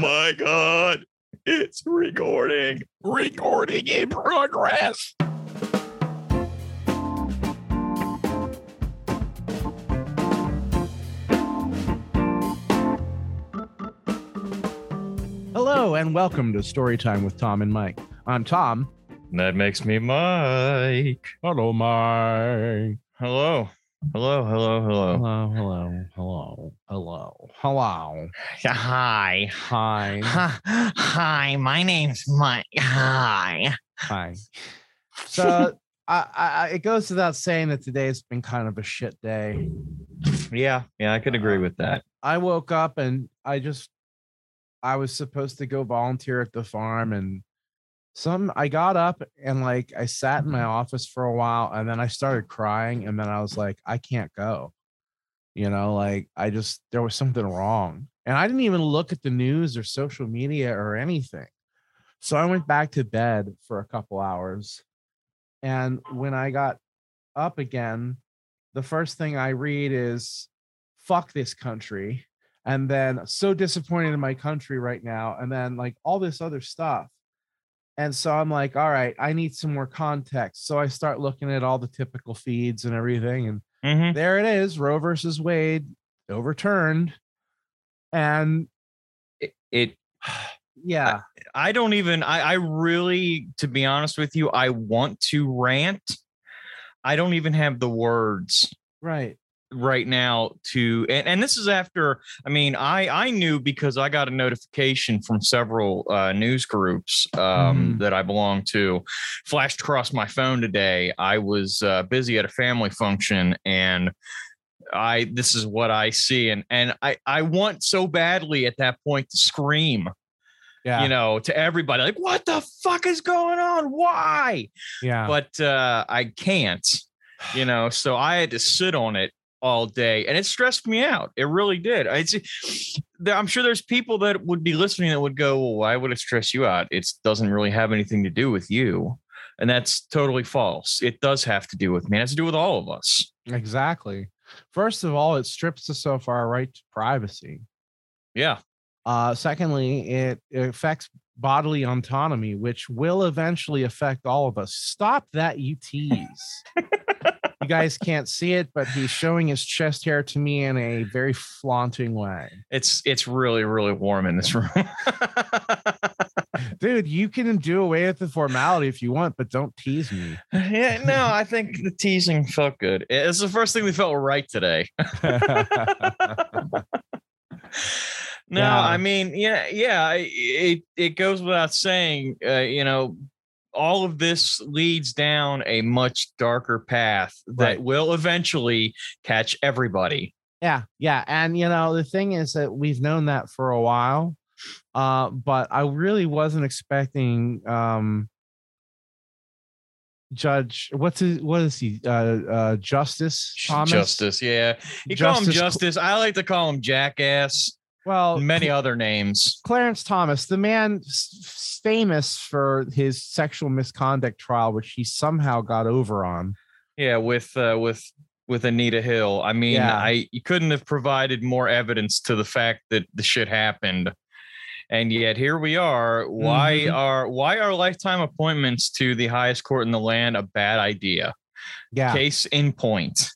my god. It's recording. Recording in progress. Hello and welcome to Storytime with Tom and Mike. I'm Tom. That makes me Mike. Hello, Mike. Hello. Hello, hello, hello. Hello, hello, hello, hello, hello. Hi. Hi, Hi, hi, my name's Mike. Hi. hi. So I, I, it goes without saying that today's been kind of a shit day. Yeah, yeah, I could agree uh, with that. I woke up and I just I was supposed to go volunteer at the farm and some I got up and like I sat in my mm-hmm. office for a while and then I started crying and then I was like I can't go. You know, like I just there was something wrong. And I didn't even look at the news or social media or anything. So I went back to bed for a couple hours. And when I got up again, the first thing I read is fuck this country and then so disappointed in my country right now and then like all this other stuff and so i'm like all right i need some more context. So i start looking at all the typical feeds and everything and Mm-hmm. there it is roe versus wade overturned. And It, it yeah. I don't even I, I really, to be honest with you, I want to rant. I don't even have the words. Right right now to and, and this is after i mean i i knew because i got a notification from several uh, news groups um, Mhm. that i belong to. Flashed across my phone today. I was uh, busy at a family function and i this is what i see and and i i want so badly at that point to scream yeah. you know to everybody like what the fuck is going on? Why? Yeah. But uh, I can't, you know. So I had to sit on it all day, and it stressed me out. It really did. I, i'm sure there's people that would be listening that would go, "Well, why would it stress you out? It doesn't really have anything to do with you," and that's totally false. It does have to do with me. It has to do with all of us. exactly first of all it strips us of our right to privacy Yeah, Uh, secondly, it, it affects bodily autonomy, which will eventually affect all of us. Stop that, you tease. guys can't see it, but he's showing his chest hair to me in a very flaunting way. it's it's really really warm in this room. Dude, you can do away with the formality if you want, but don't tease me. yeah, no, I think the teasing felt good. It's the first thing we felt right today. No, Yeah. I mean, yeah, yeah. It it goes without saying, uh, you know, all of this leads down a much darker path that Right. will eventually catch everybody. Yeah, yeah. And you know, the thing is that we've known that for a while. Uh, but I really wasn't expecting um Judge what's his what is he? Uh uh Justice Thomas. Justice, yeah. You call him Justice Justice. I like to call him Jackass. Well, Many other names. Clarence Thomas, the man famous for his sexual misconduct trial, which he somehow got over on. Yeah, with uh, with with Anita Hill. I mean, Yeah. I you couldn't have provided more evidence to the fact that the shit happened. And yet here we are. Why Mhm. are why are lifetime appointments to the highest court in the land a bad idea? Yeah. Case in point.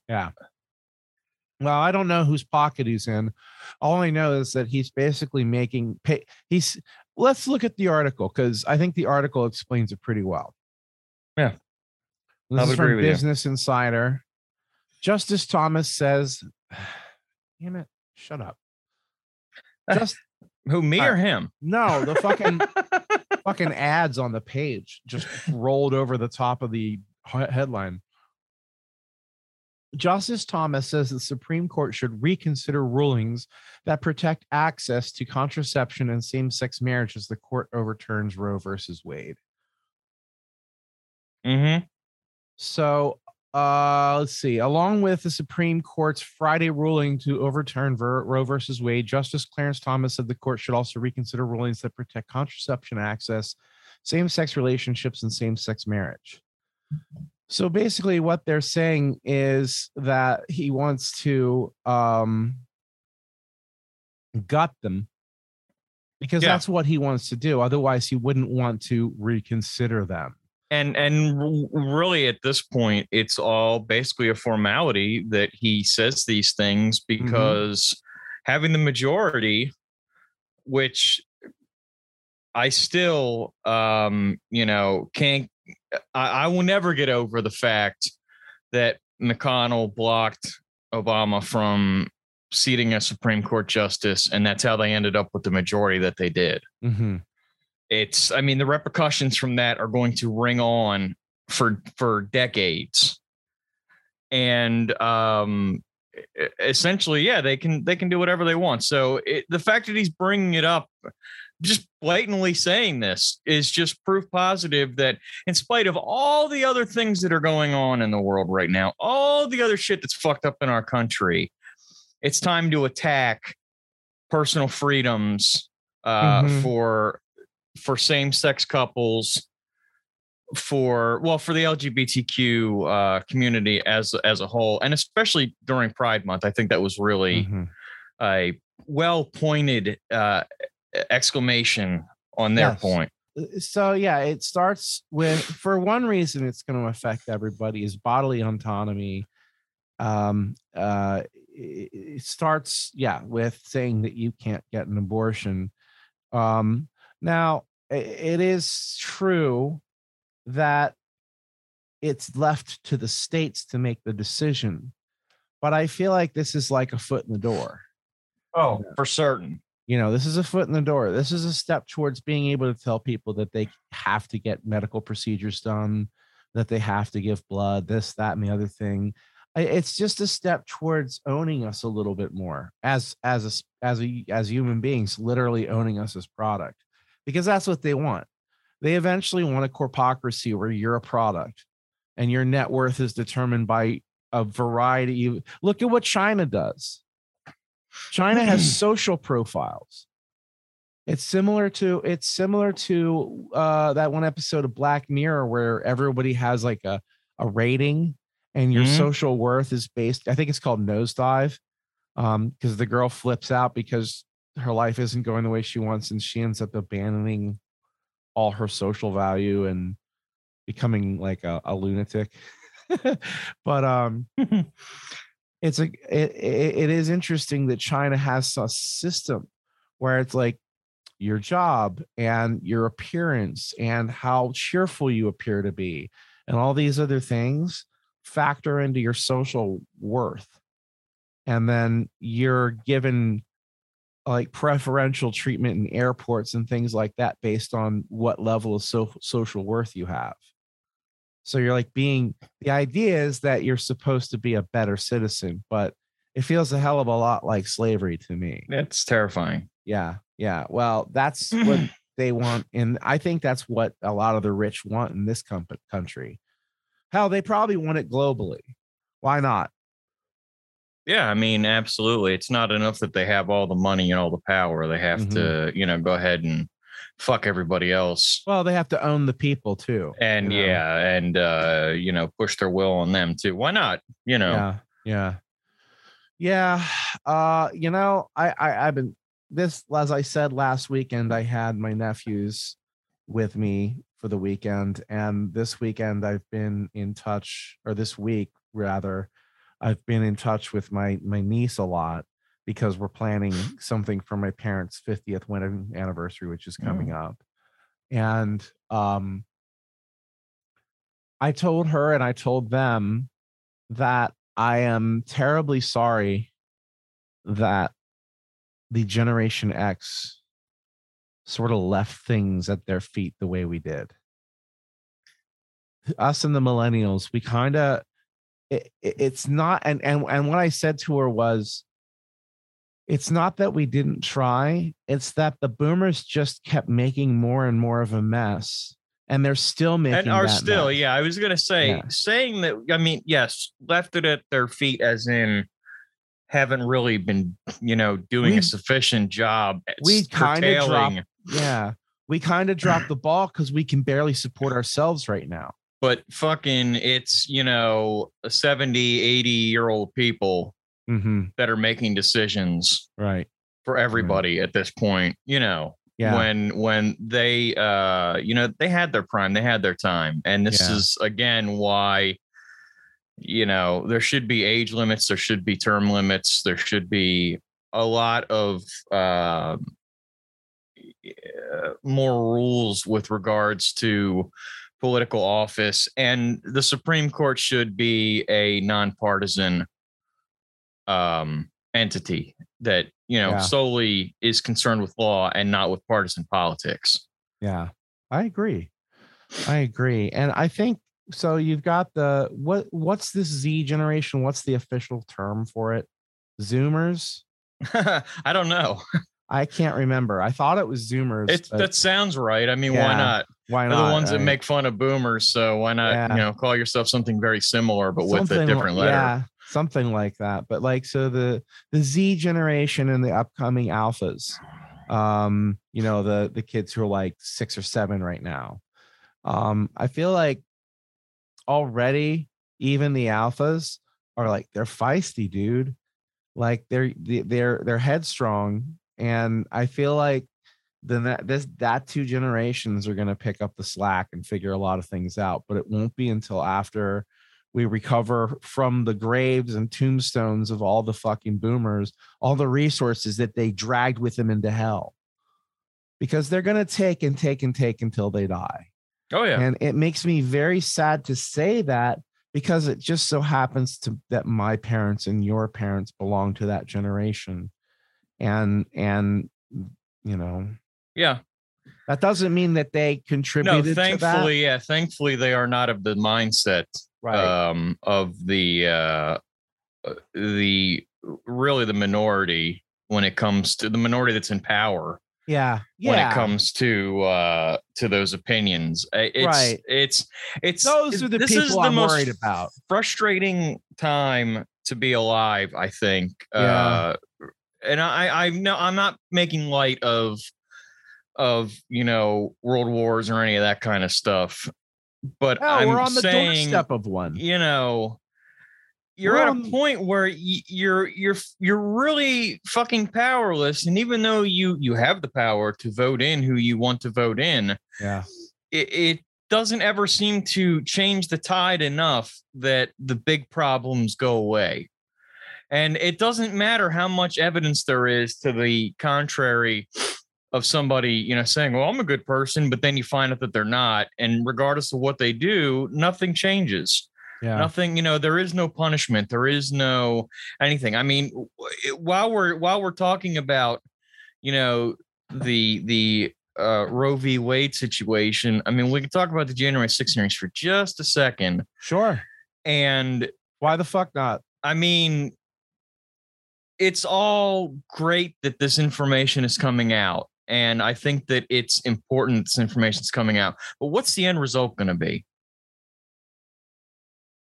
Well, I don't know whose pocket he's in. All I know is that he's basically making pay. He's let's look at the article because I think the article explains it pretty well. Yeah. This I is from with you. Business Insider. Justice Thomas says, "Damn it, shut up." Just Who me All or him? no, the fucking fucking ads on the page just rolled over the top of the headline. Justice Thomas says the Supreme Court should reconsider rulings that protect access to contraception and same sex marriage as the court overturns Roe versus Wade. Mm-hmm. So, uh, let's see. Along with the Supreme Court's Friday ruling to overturn Ver- Roe versus Wade, Justice Clarence Thomas said the court should also reconsider rulings that protect contraception access, same sex relationships, and same sex marriage. So basically, what they're saying is that he wants to um, gut them because Yeah. that's what he wants to do. Otherwise, he wouldn't want to reconsider them. and and really at this point it's all basically a formality that he says these things because having the majority which i still um you know can't I, I will never get over the fact that mcconnell blocked obama from seating a supreme court justice and that's how they ended up with the majority that they did. Mhm. it's i mean the repercussions from that are going to ring on for for decades. And um essentially yeah they can they can do whatever they want. So it, the fact that he's bringing it up just blatantly saying this is just proof positive that in spite of all the other things that are going on in the world right now all the other shit that's fucked up in our country it's time to attack personal freedoms uh, Mhm. for for same-sex couples for well for the lgbtq uh, community as as a whole and especially during pride month i think that was really Mhm. a well pointed uh, exclamation on their Yes. point so yeah, it starts with for one reason it's going to affect everybody is bodily autonomy. Um, uh, it, it starts yeah with saying that you can't get an abortion. Um, now it is true that it's left to the states to make the decision, but I feel like this is like a foot in the door oh for certain you know this is a foot in the door. This is a step towards being able to tell people that they have to get medical procedures done that they have to give blood this that and the other thing. It's just a step towards owning us a little bit more as as a as a as human beings literally owning us as product because that's what they want. They eventually want a corpocracy where you're a product and your net worth is determined by a variety look at what china does China has social profiles. It's similar to it's similar to uh, that one episode of Black Mirror where everybody has like a a rating and your Mhm. social worth is based. I think it's called nosedive, um, because the girl flips out because her life isn't going the way she wants, and she ends up abandoning all her social value and becoming like a, a lunatic. but um, it's a it, it, is interesting that China has a system where it's like your job and your appearance and how cheerful you appear to be and all these other things factor into your social worth. And then you're given like preferential treatment in airports and things like that based on what level of so- social worth you have so you're like being the idea is that you're supposed to be a better citizen, but it feels a hell of a lot like slavery to me. that's terrifying Yeah. Yeah. Well, that's what they want. And I think that's what a lot of the rich want in this com- country. Hell, they probably want it globally. Why not? Yeah, I mean, absolutely. It's not enough that they have all the money and all the power. They have Mhm. to, you know, go ahead and fuck everybody else. Well, they have to own the people too. And you know? yeah, and uh, you know, push their will on them too. Why not? You know. Yeah. Yeah. Yeah. Uh, you know, I, I I've been this as I said last weekend, I had my nephews with me for the weekend. And this weekend I've been in touch, or this week rather, I've been in touch with my my niece a lot because we're planning something for my parents' 50th wedding anniversary, which is coming up. And um I told her and I told them that I am terribly sorry that the Generation X sort of left things at their feet the way we did. Us and the millennials, we kind of it- it's not and and and what I said to her was it's not that we didn't try, it's that the boomers just kept making more and more of a mess and they're still making and are still, mess. yeah. I was gonna say Yeah. saying that I mean, yes, left it at their feet as in haven't really been, you know, doing a We've- sufficient job we kinda dropped- yeah we kind of dropped the ball because we can barely support ourselves right now but fucking it's you know 70 80 year old people mm-hmm. that are making decisions right for everybody at this point you know Yeah. when when they uh you know they had their prime they had their time and this Yeah. is again why you know there should be age limits there should be term limits there should be a lot of uh, uh, more rules with regards to political office and the supreme court should be a nonpartisan um entity that you know Yeah. solely is concerned with law and not with partisan politics Yeah, I agree. I agree, and I think so. You've got the what? What's this Z generation? What's the official term for it? Zoomers. i don't know I can't remember. I thought it was Zoomers. it but that sounds right i mean why not why They're not? the ones that make fun of boomers so why not Yeah. you know call yourself something very similar but with a different letter Yeah, something like that. But like, so the the Z generation and the upcoming alphas, um, you know, the the kids who are like six or seven right now. Um, I feel like already even the alphas are like they're feisty, dude. Like they're they're they're headstrong, and I feel like then that this that two generations are going to pick up the slack and figure a lot of things out but it won't be until after we recover from the graves and tombstones of all the fucking boomers all the resources that they dragged with them into hell. Because they're going to take and take and take until they die. Oh yeah. And it makes me very sad to say that because it just so happens to that my parents and your parents belong to that generation. And and you know. Yeah. That doesn't mean that they no contributed to that. thankfully yeah thankfully they are not of the mindset Right. um of the uh uh, the really the minority when it comes to the minority that's in power yeah. Yeah. when it comes to uh to those opinions it's Right. it's it's Those are the this is people the I'm most worried about. frustrating time to be alive i think Yeah. uh and i i know i'm not making light of of you know world wars or any of that kind of stuff but Oh, i'm we're on the saying doorstep of one. you know you're We're at a point where you're you're you're really fucking powerless and even though you you have the power to vote in who you want to vote in Yeah. it, it doesn't ever seem to change the tide enough that the big problems go away and it doesn't matter how much evidence there is to the contrary of somebody you know saying well i'm a good person but then you find out that they're not and regardless of what they do nothing changes Yeah. nothing you know there is no punishment there is no anything i mean while we're while we're talking about you know the the uh roe v wade situation i mean we can talk about the january 6th hearings for just a second Sure. and Why the fuck not? i mean it's all great that this information is coming out and i think that it's important this information is coming out. But what's the end result going to be?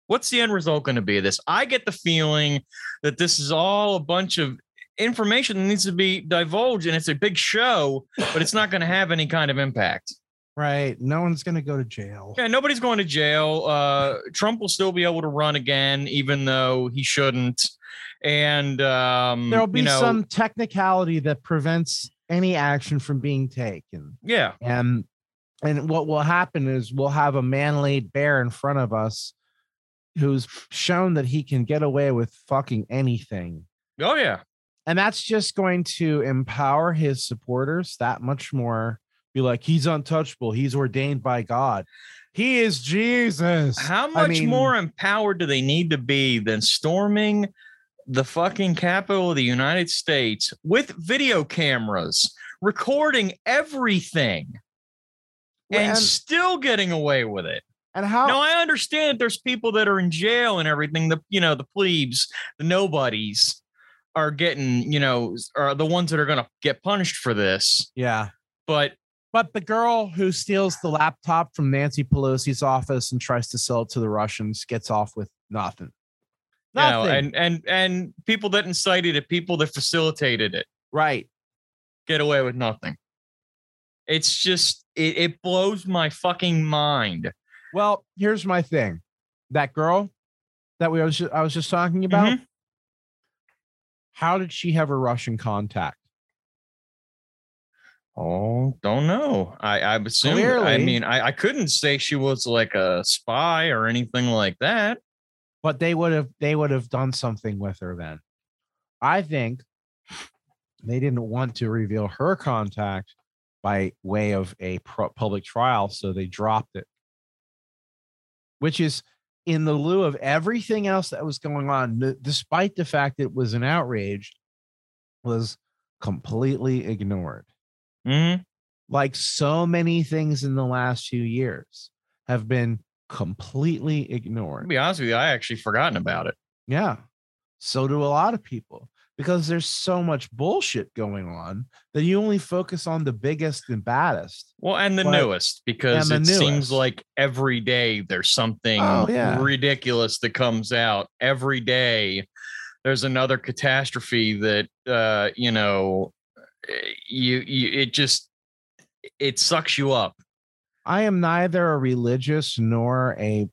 What's the end result going to be of this? I get the feeling that this is all a bunch of information that needs to be divulged and it's a big show but it's not going to have any kind of impact. Right. No one's gonna go to jail. yeah nobody's going to jail. Uh trump will still be able to run again even though he shouldn't. And um There'll be you know, some technicality that prevents any action from being taken. yeah And and what will happen is we'll have a man-laid bare in front of us who's shown that he can get away with fucking anything. oh yeah And that's just going to empower his supporters that much more. Be like, he's untouchable. He's ordained by God. He is Jesus. How I much mean- more empowered do they need to be than storming the fucking Capitol of the United States with video cameras, recording everything, Well, and and- still getting away with it? And how No, I understand there's people that are in jail and everything. The you know, the plebes, the nobodies are getting, you know, are the ones that are gonna get punished for this. yeah. But But the girl who steals the laptop from Nancy Pelosi's office and tries to sell it to the Russians gets off with nothing. You know, Nothing. and and and people that incited it, people that facilitated it. right. get away with nothing. It's just it, it blows my fucking mind. Well, here's my thing. That girl that we was ju- I was just talking about, Mhm. how did she have a Russian contact? Oh, don't know. I I assume. I mean, I I couldn't say she was like a spy or anything like that. But they would have they would have done something with her then. I think they didn't want to reveal her contact by way of a pro- public trial, so they dropped it. Which is in the lieu of everything else that was going on, despite the fact it was an outrage, was completely ignored. Mhm. Like so many things in the last few years have been completely ignored. To be honest with you, I actually forgotten about it. Yeah. So do a lot of people because there's so much bullshit going on that you only focus on the biggest and baddest. Well, and the But- newest because it the seems like every day there's something Oh, yeah. ridiculous that comes out. Every day there's another catastrophe that uh, you know eh, you, you it just it sucks you up. I am neither a religious nor a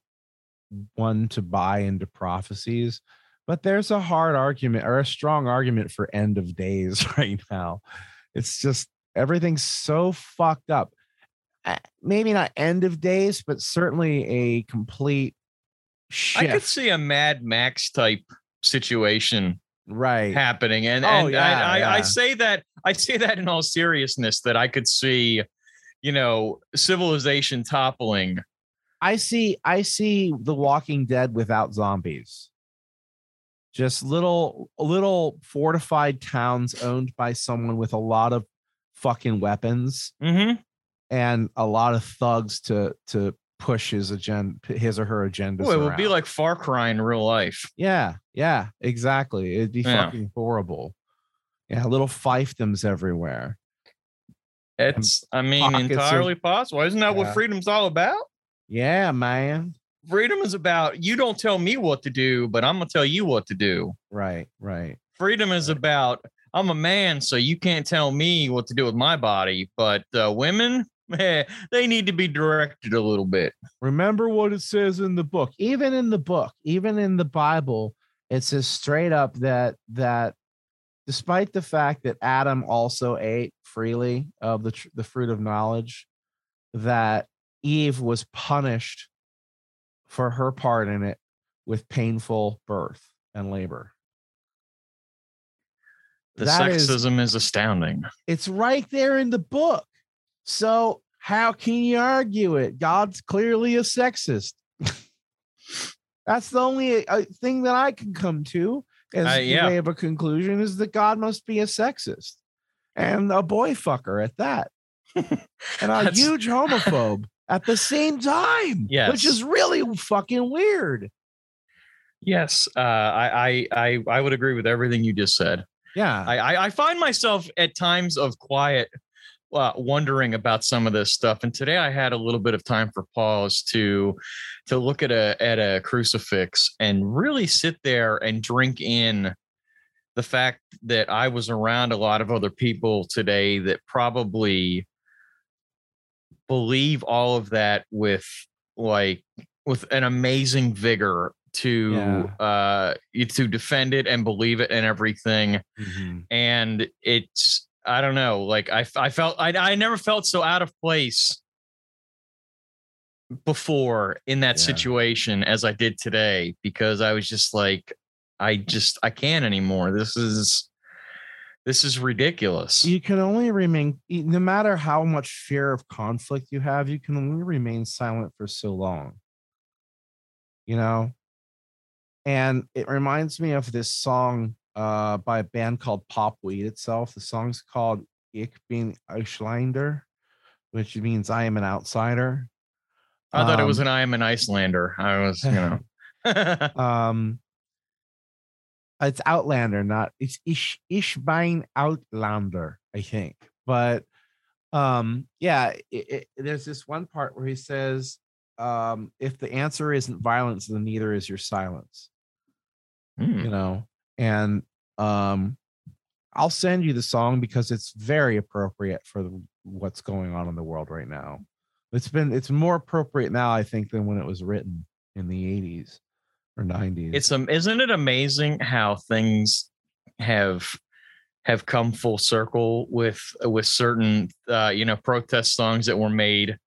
one to buy into prophecies, but there's a hard argument or a strong argument for end of days right now. It's just everything's so fucked up. Maybe not end of days, but certainly a complete shift. I could see a Mad Max type situation right. happening and Oh, and yeah, I, I, I say that i say that in all seriousness that i could see you know civilization toppling I see I see The Walking Dead without zombies. Just little little fortified towns owned by someone with a lot of fucking weapons mm-hmm. and a lot of thugs to to push his agenda his or her agenda. it would be like far cry in real life yeah, yeah, exactly. It'd be Yeah. fucking horrible. Yeah, little fiefdoms everywhere. It's i mean pockets of- entirely possible isn't that Yeah. what freedom's all about Yeah, man. freedom is about you don't tell me what to do but i'm gonna tell you what to do Right, right. freedom is about i'm a man so you can't tell me what to do with my body but uh, women eh, they need to be directed a little bit remember what it says in the book even in the book even in the bible it says straight up that that despite the fact that adam also ate freely of the tr- the fruit of knowledge that eve was punished for her part in it with painful birth and labor. The That is- sexism is astounding. It's right there in the book. So how can you argue it? God's clearly a sexist. That's the only uh, thing that i can come to as Uh, the yeah. way of a conclusion is that god must be a sexist and a boy fucker at that and a huge homophobe at the same time which is really fucking weird Yes, uh, I, I I I would agree with everything you just said. yeah I I, I find myself at times of quiet, uh, wondering about some of this stuff. And today I had a little bit of time for pause to to look at a at a crucifix and really sit there and drink in the fact that I was around a lot of other people today that probably believe all of that with like with an amazing vigor to uh to defend it and believe it and everything Mhm. and it's i don't know like i, I felt I, I never felt so out of place before in that Yeah. situation as i did today because i was just like i just i can't anymore. This is this is ridiculous. You can only remain no matter how much fear of conflict you have you can only remain silent for so long. You know? And it reminds me of this song uh by a band called Pop Will Eat Itself. The song's called ich bin Ausländer, which means i am an outsider. I thought it was um, an i am an icelander. I was you know. Um it's outlander not it's ish ishbine outlander i think. But um yeah it, it, there's this one part where he says um if the answer isn't violence then neither is your silence. Hmm. you know and um i'll send you the song because it's very appropriate for the, what's going on in the world right now it's been it's more appropriate now i think than when it was written in the 80s or 90s it's um isn't it amazing how things have have come full circle with with certain uh, you know protest songs that were made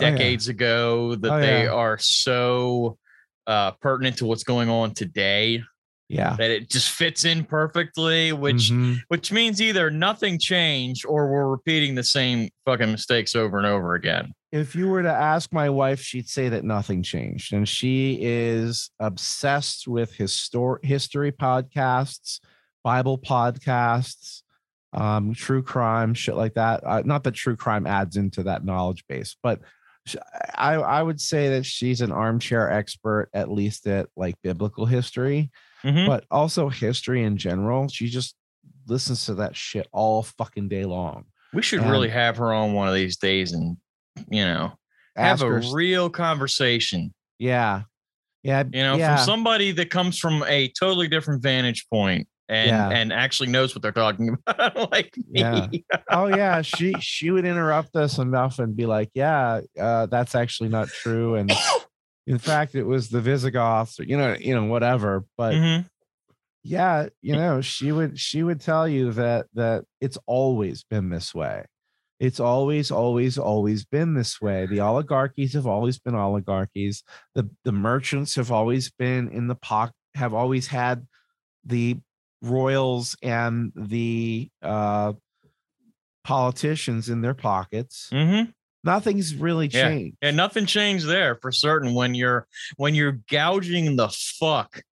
Oh, yeah. decades ago that Oh, they yeah. are so uh, pertinent to what's going on today Yeah. that it just fits in perfectly, which Mhm. which means either nothing changed or we're repeating the same fucking mistakes over and over again. if you were to ask my wife, she'd say that nothing changed. And she is obsessed with histor- history podcasts, Bible podcasts, um, true crime, shit like that. Uh, not that true crime adds into that knowledge base, but I, I would say that she's an armchair expert, at least at like biblical history, Mhm. but also history in general. She just listens to that shit all fucking day long. We should And- really have her on one of these days and you know have a real conversation. yeah. Yeah. You know, yeah. from somebody that comes from a totally different vantage point and Yeah. and actually knows what they're talking about, like me. Yeah. oh yeah she she would interrupt us enough and be like yeah uh that's actually not true and in fact it was the visigoths or you know you know whatever but Mhm. yeah you know she would she would tell you that that it's always been this way it's always always always been this way the oligarchies have always been oligarchies the the merchants have always been in the pocket have always had the royals and the uh politicians in their pockets Mhm. Nothing's really changed Yeah, nothing changed there for certain when you're when you're gouging the fuck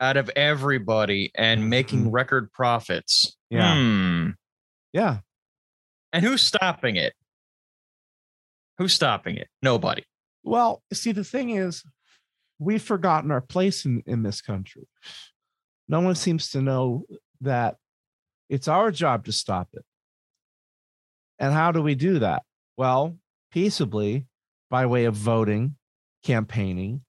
out of everybody and making record profits. Mm-hmm. Yeah. Hmm. yeah And who's stopping it? Who's stopping it? Nobody. Well, see, the thing is, we've forgotten our place in, in this country. No one seems to know that it's our job to stop it. And how do we do that? Well, peaceably by way of voting, campaigning,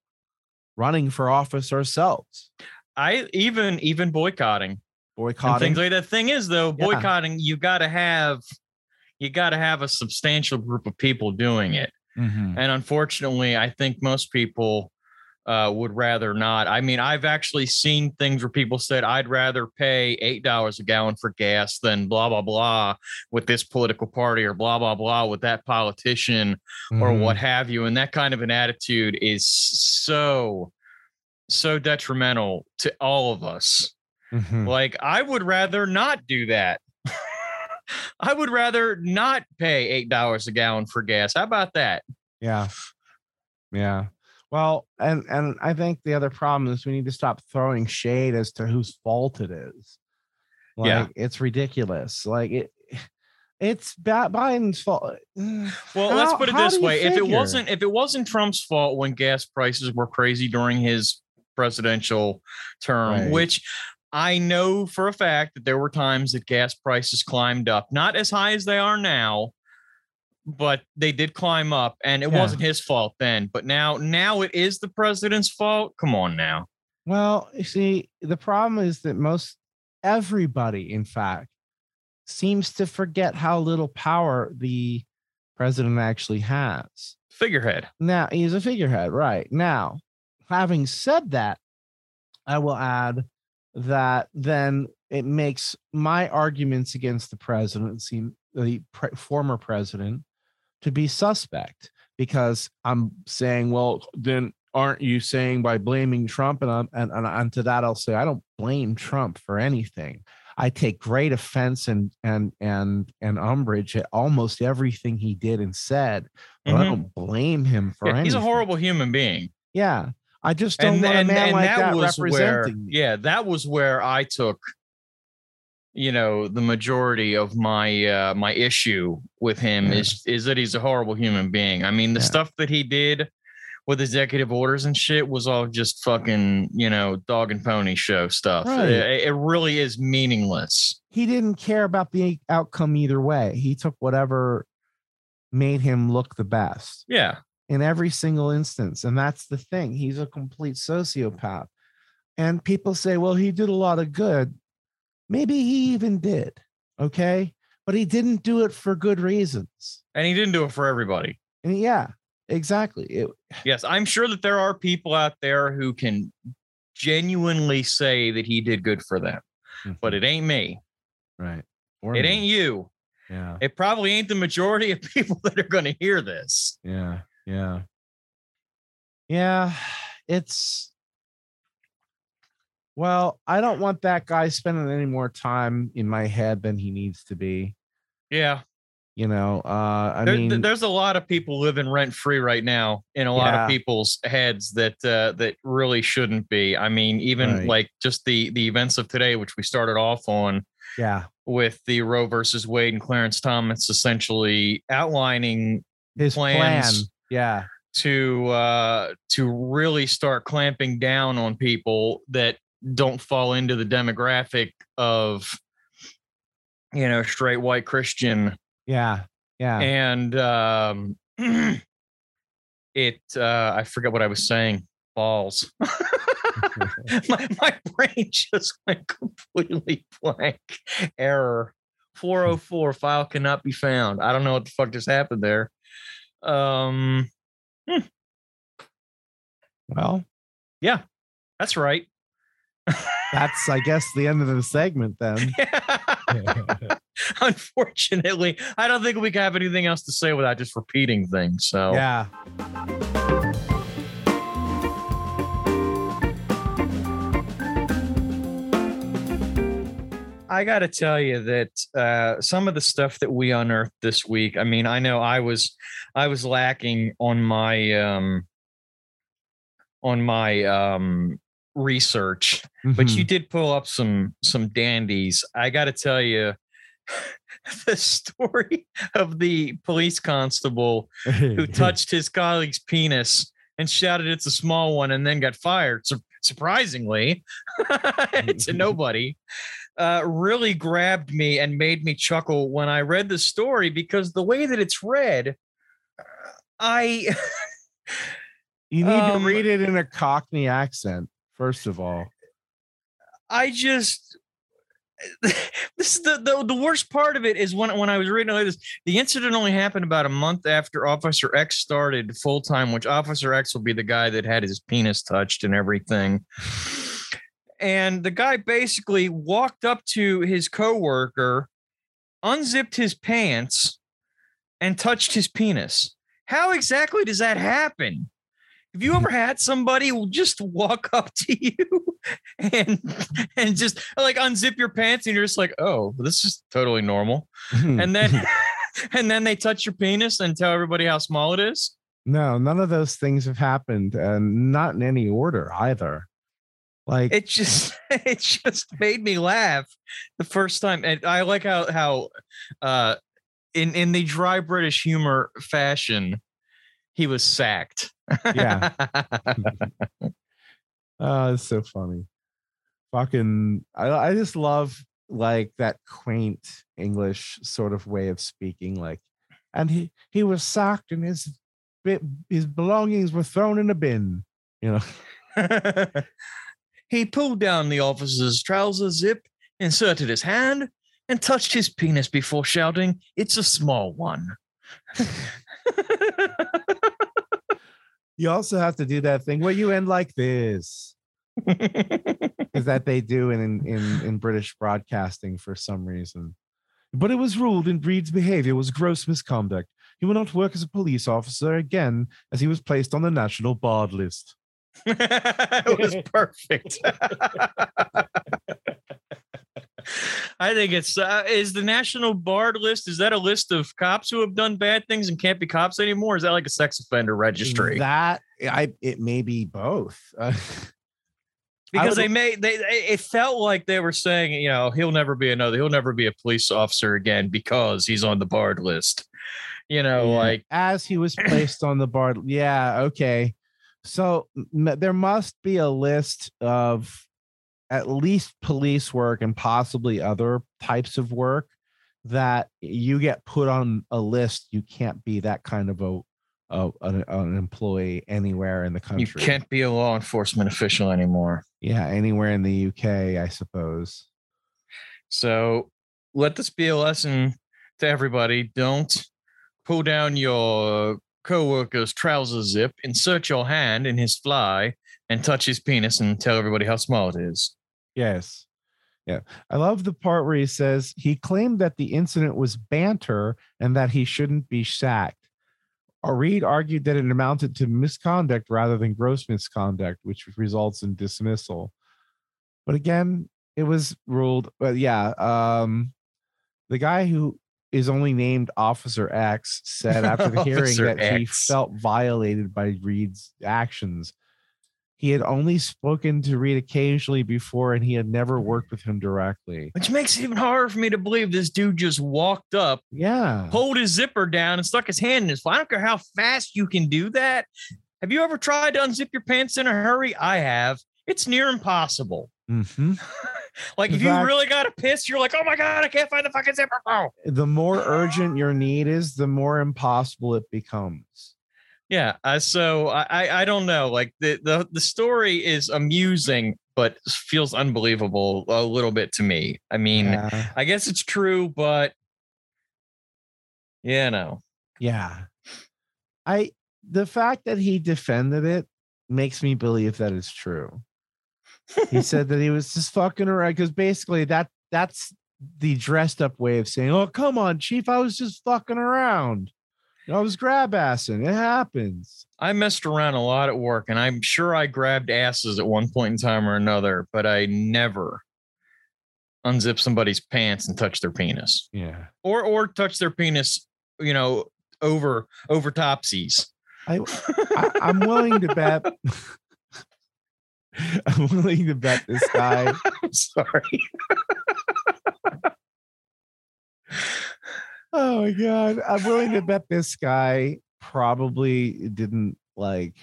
running for office ourselves, I even even boycotting and boycotting. things like that. Thing is though, Yeah. boycotting, you gotta have you gotta have a substantial group of people doing it. Mhm. And unfortunately, I think most people uh, would rather not. I mean, I've actually seen things where people said, I'd rather pay $8 a gallon for gas than blah, blah, blah with this political party or blah, blah, blah with that politician or Mhm. what have you. And that kind of an attitude is so, so detrimental to all of us. Mhm. Like, I would rather not do that. I would rather not pay $8 a gallon for gas. How about that? Yeah. Yeah. Well, and and I think the other problem is we need to stop throwing shade as to whose fault it is. Like Yeah. it's ridiculous. Like it it's Biden's fault. Well, let's put it this way: if it wasn't if it wasn't Trump's fault when gas prices were crazy during his presidential term, Right. which I know for a fact that there were times that gas prices climbed up, not as high as they are now, but they did climb up, and it Yeah. wasn't his fault then. But now, now it is the president's fault. Come on now. Well, you see, the problem is that most everybody, in fact, seems to forget how little power the president actually has. Figurehead. Now he's a figurehead, right? Now, having said that, I will add that then it makes my arguments against the president seem the pre- former president to be suspect because I'm saying, well, then aren't you saying by blaming Trump? And I'm, and, and, and to that I'll say I don't blame Trump for anything. I take great offense and and and and umbrage at almost everything he did and said, but I Mhm. don't blame him for Yeah, anything. he's a horrible human being. Yeah, I just don't want a man like that, where representing me. yeah that was where i took you know the majority of my uh my issue with him Yeah. is is that he's a horrible human being i mean the Yeah. stuff that he did with executive orders and shit was all just fucking you know dog and pony show stuff Right. it, it really is meaningless He didn't care about the outcome either way. He took whatever made him look the best yeah in every single instance, and that's the thing. He's a complete sociopath. And people say, "Well, he did a lot of good." Maybe he even did. Okay, but he didn't do it for good reasons. and he didn't do it for everybody And yeah, exactly. It, yes i'm sure that there are people out there who can genuinely say that he did good for them but mm-hmm. it ain't me Right. Or It me. ain't you. Yeah. It probably ain't the majority of people that are going to hear this. Yeah. Yeah. Yeah. It's well, I don't want that guy spending any more time in my head than he needs to be. Yeah. You know, uh I There- mean there's a lot of people living rent free right now in a lot Yeah. of people's heads that uh, that really shouldn't be. I mean, even Right. like just the the events of today, which we started off on yeah. with the Roe versus Wade and Clarence Thomas essentially outlining His plan. plans Yeah. to uh, to really start clamping down on people that don't fall into the demographic of you know straight white Christian Yeah. Yeah. and um it uh i forget what i was saying balls. My, my brain just went completely blank. Error. 404 file cannot be found. I don't know what the fuck just happened there. Um well, yeah that's right that's I guess the end of the segment then. unfortunately i don't think we can have anything else to say without just repeating things so Yeah. I got to tell you that uh, some of the stuff that we unearthed this week. I mean, I know I was I was lacking on my um, on my um, research, but Mm-hmm. you did pull up some some dandies. I got to tell you, the story of the police constable who touched his colleague's penis and shouted it's a small one and then got fired sur- surprisingly to nobody uh, really grabbed me and made me chuckle when i read the story because the way that it's read i You need Um, to read it in a Cockney accent, first of all. i just eh, this is the, the the worst part of it is when when I was reading all this, the incident only happened about a month after Officer X started full time, which Officer X will be the guy that had his penis touched and everything. And the guy basically walked up to his coworker, unzipped his pants, and touched his penis. How exactly does that happen? Have you ever had somebody just walk up to you and and just like unzip your pants and you're just like, oh, this is totally normal. And then and then they touch your penis and tell everybody how small it is. no, none of those things have happened, and not in any order either. Like It just it just made me laugh the first time. And I like how how uh in in the dry British humor fashion, he was sacked. Yeah. Oh, it's so funny. Fucking, I, I just love like that quaint English sort of way of speaking. Like, and he he was sacked and his bit his belongings were thrown in a bin. You know, he pulled down the officer's trouser zip, inserted his hand, and touched his penis before shouting, It's a small one. You also have to do that thing where you end like this. is that they do in, in in British broadcasting for some reason. But it was ruled in Reed's behavior was gross misconduct. He will not work as a police officer again as he was placed on the national barred list. it was perfect. I think it's uh, is the national barred list. Is that a list of cops who have done bad things and can't be cops anymore? Is that like a sex offender registry? That I it may be both. Uh, because would- they made they it felt like they were saying you know he'll never be another he'll never be a police officer again because he's on the barred list you know like as he was placed on the barred. Yeah, okay. So there must be a list of at least police work and possibly other types of work that you get put on a list. You can't be that kind of a, a an, an employee anywhere in the country. you can't be a law enforcement official anymore Yeah, anywhere in the UK, I suppose. so let this be a lesson to everybody don't pull down your coworker's trouser zip insert your hand in his fly and touch his penis and tell everybody how small it is Yes. Yeah. I love the part where he says he claimed that the incident was banter and that he shouldn't be sacked. Reed argued that it amounted to misconduct rather than gross misconduct, which results in dismissal. But again, it was ruled. But yeah, um, the guy who is only named Officer X said after the hearing that he felt violated by Reed's actions. He had only spoken to Reed occasionally before, and he had never worked with him directly. Which makes it even harder for me to believe this dude just walked up, Yeah. pulled his zipper down, and stuck his hand in his. I don't care how fast you can do that. Have you ever tried to unzip your pants in a hurry? I have. It's near impossible. hmm Like In if you really got to piss, you're like, oh my god, I can't find the fucking zipper. Oh. The more urgent your need is, the more impossible it becomes. Yeah. Uh, so I, I don't know. Like the the the story is amusing, but feels unbelievable a little bit to me. I mean, Yeah. I guess it's true, but yeah, no. Yeah. I the fact that he defended it makes me believe that it's true. He said that he was just fucking around because basically that that's the dressed up way of saying, "Oh, come on, chief, I was just fucking around. I was grab assing. It happens." I messed around a lot at work, and I'm sure I grabbed asses at one point in time or another, but I never unzip somebody's pants and touch their penis, Yeah. or or touch their penis, you know, over over topsies. I, I I'm willing to bet I'm willing to bet this guy I'm sorry. Oh my god. I'm willing to bet this guy probably didn't like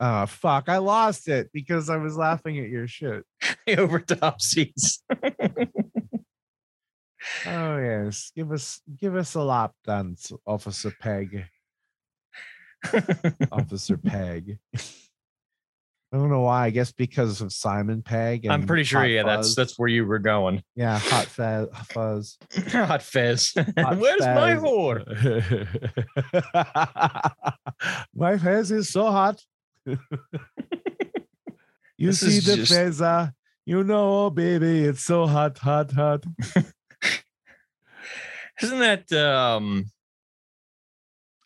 uh fuck, I lost it because I was laughing at your shit. over topsies. Oh yes. Give us give us a lap dance, Officer Peg. Officer Peg. I don't know why. I guess because of Simon Pegg. I'm pretty sure, Hot yeah, that's Fuzz. that's where you were going. yeah, hot fuzz. Fuzz. Hot fizz. Hot Where's my whore? my face is so hot. you This see the just- feza. You know, oh, baby, it's so hot, hot, hot. Isn't that um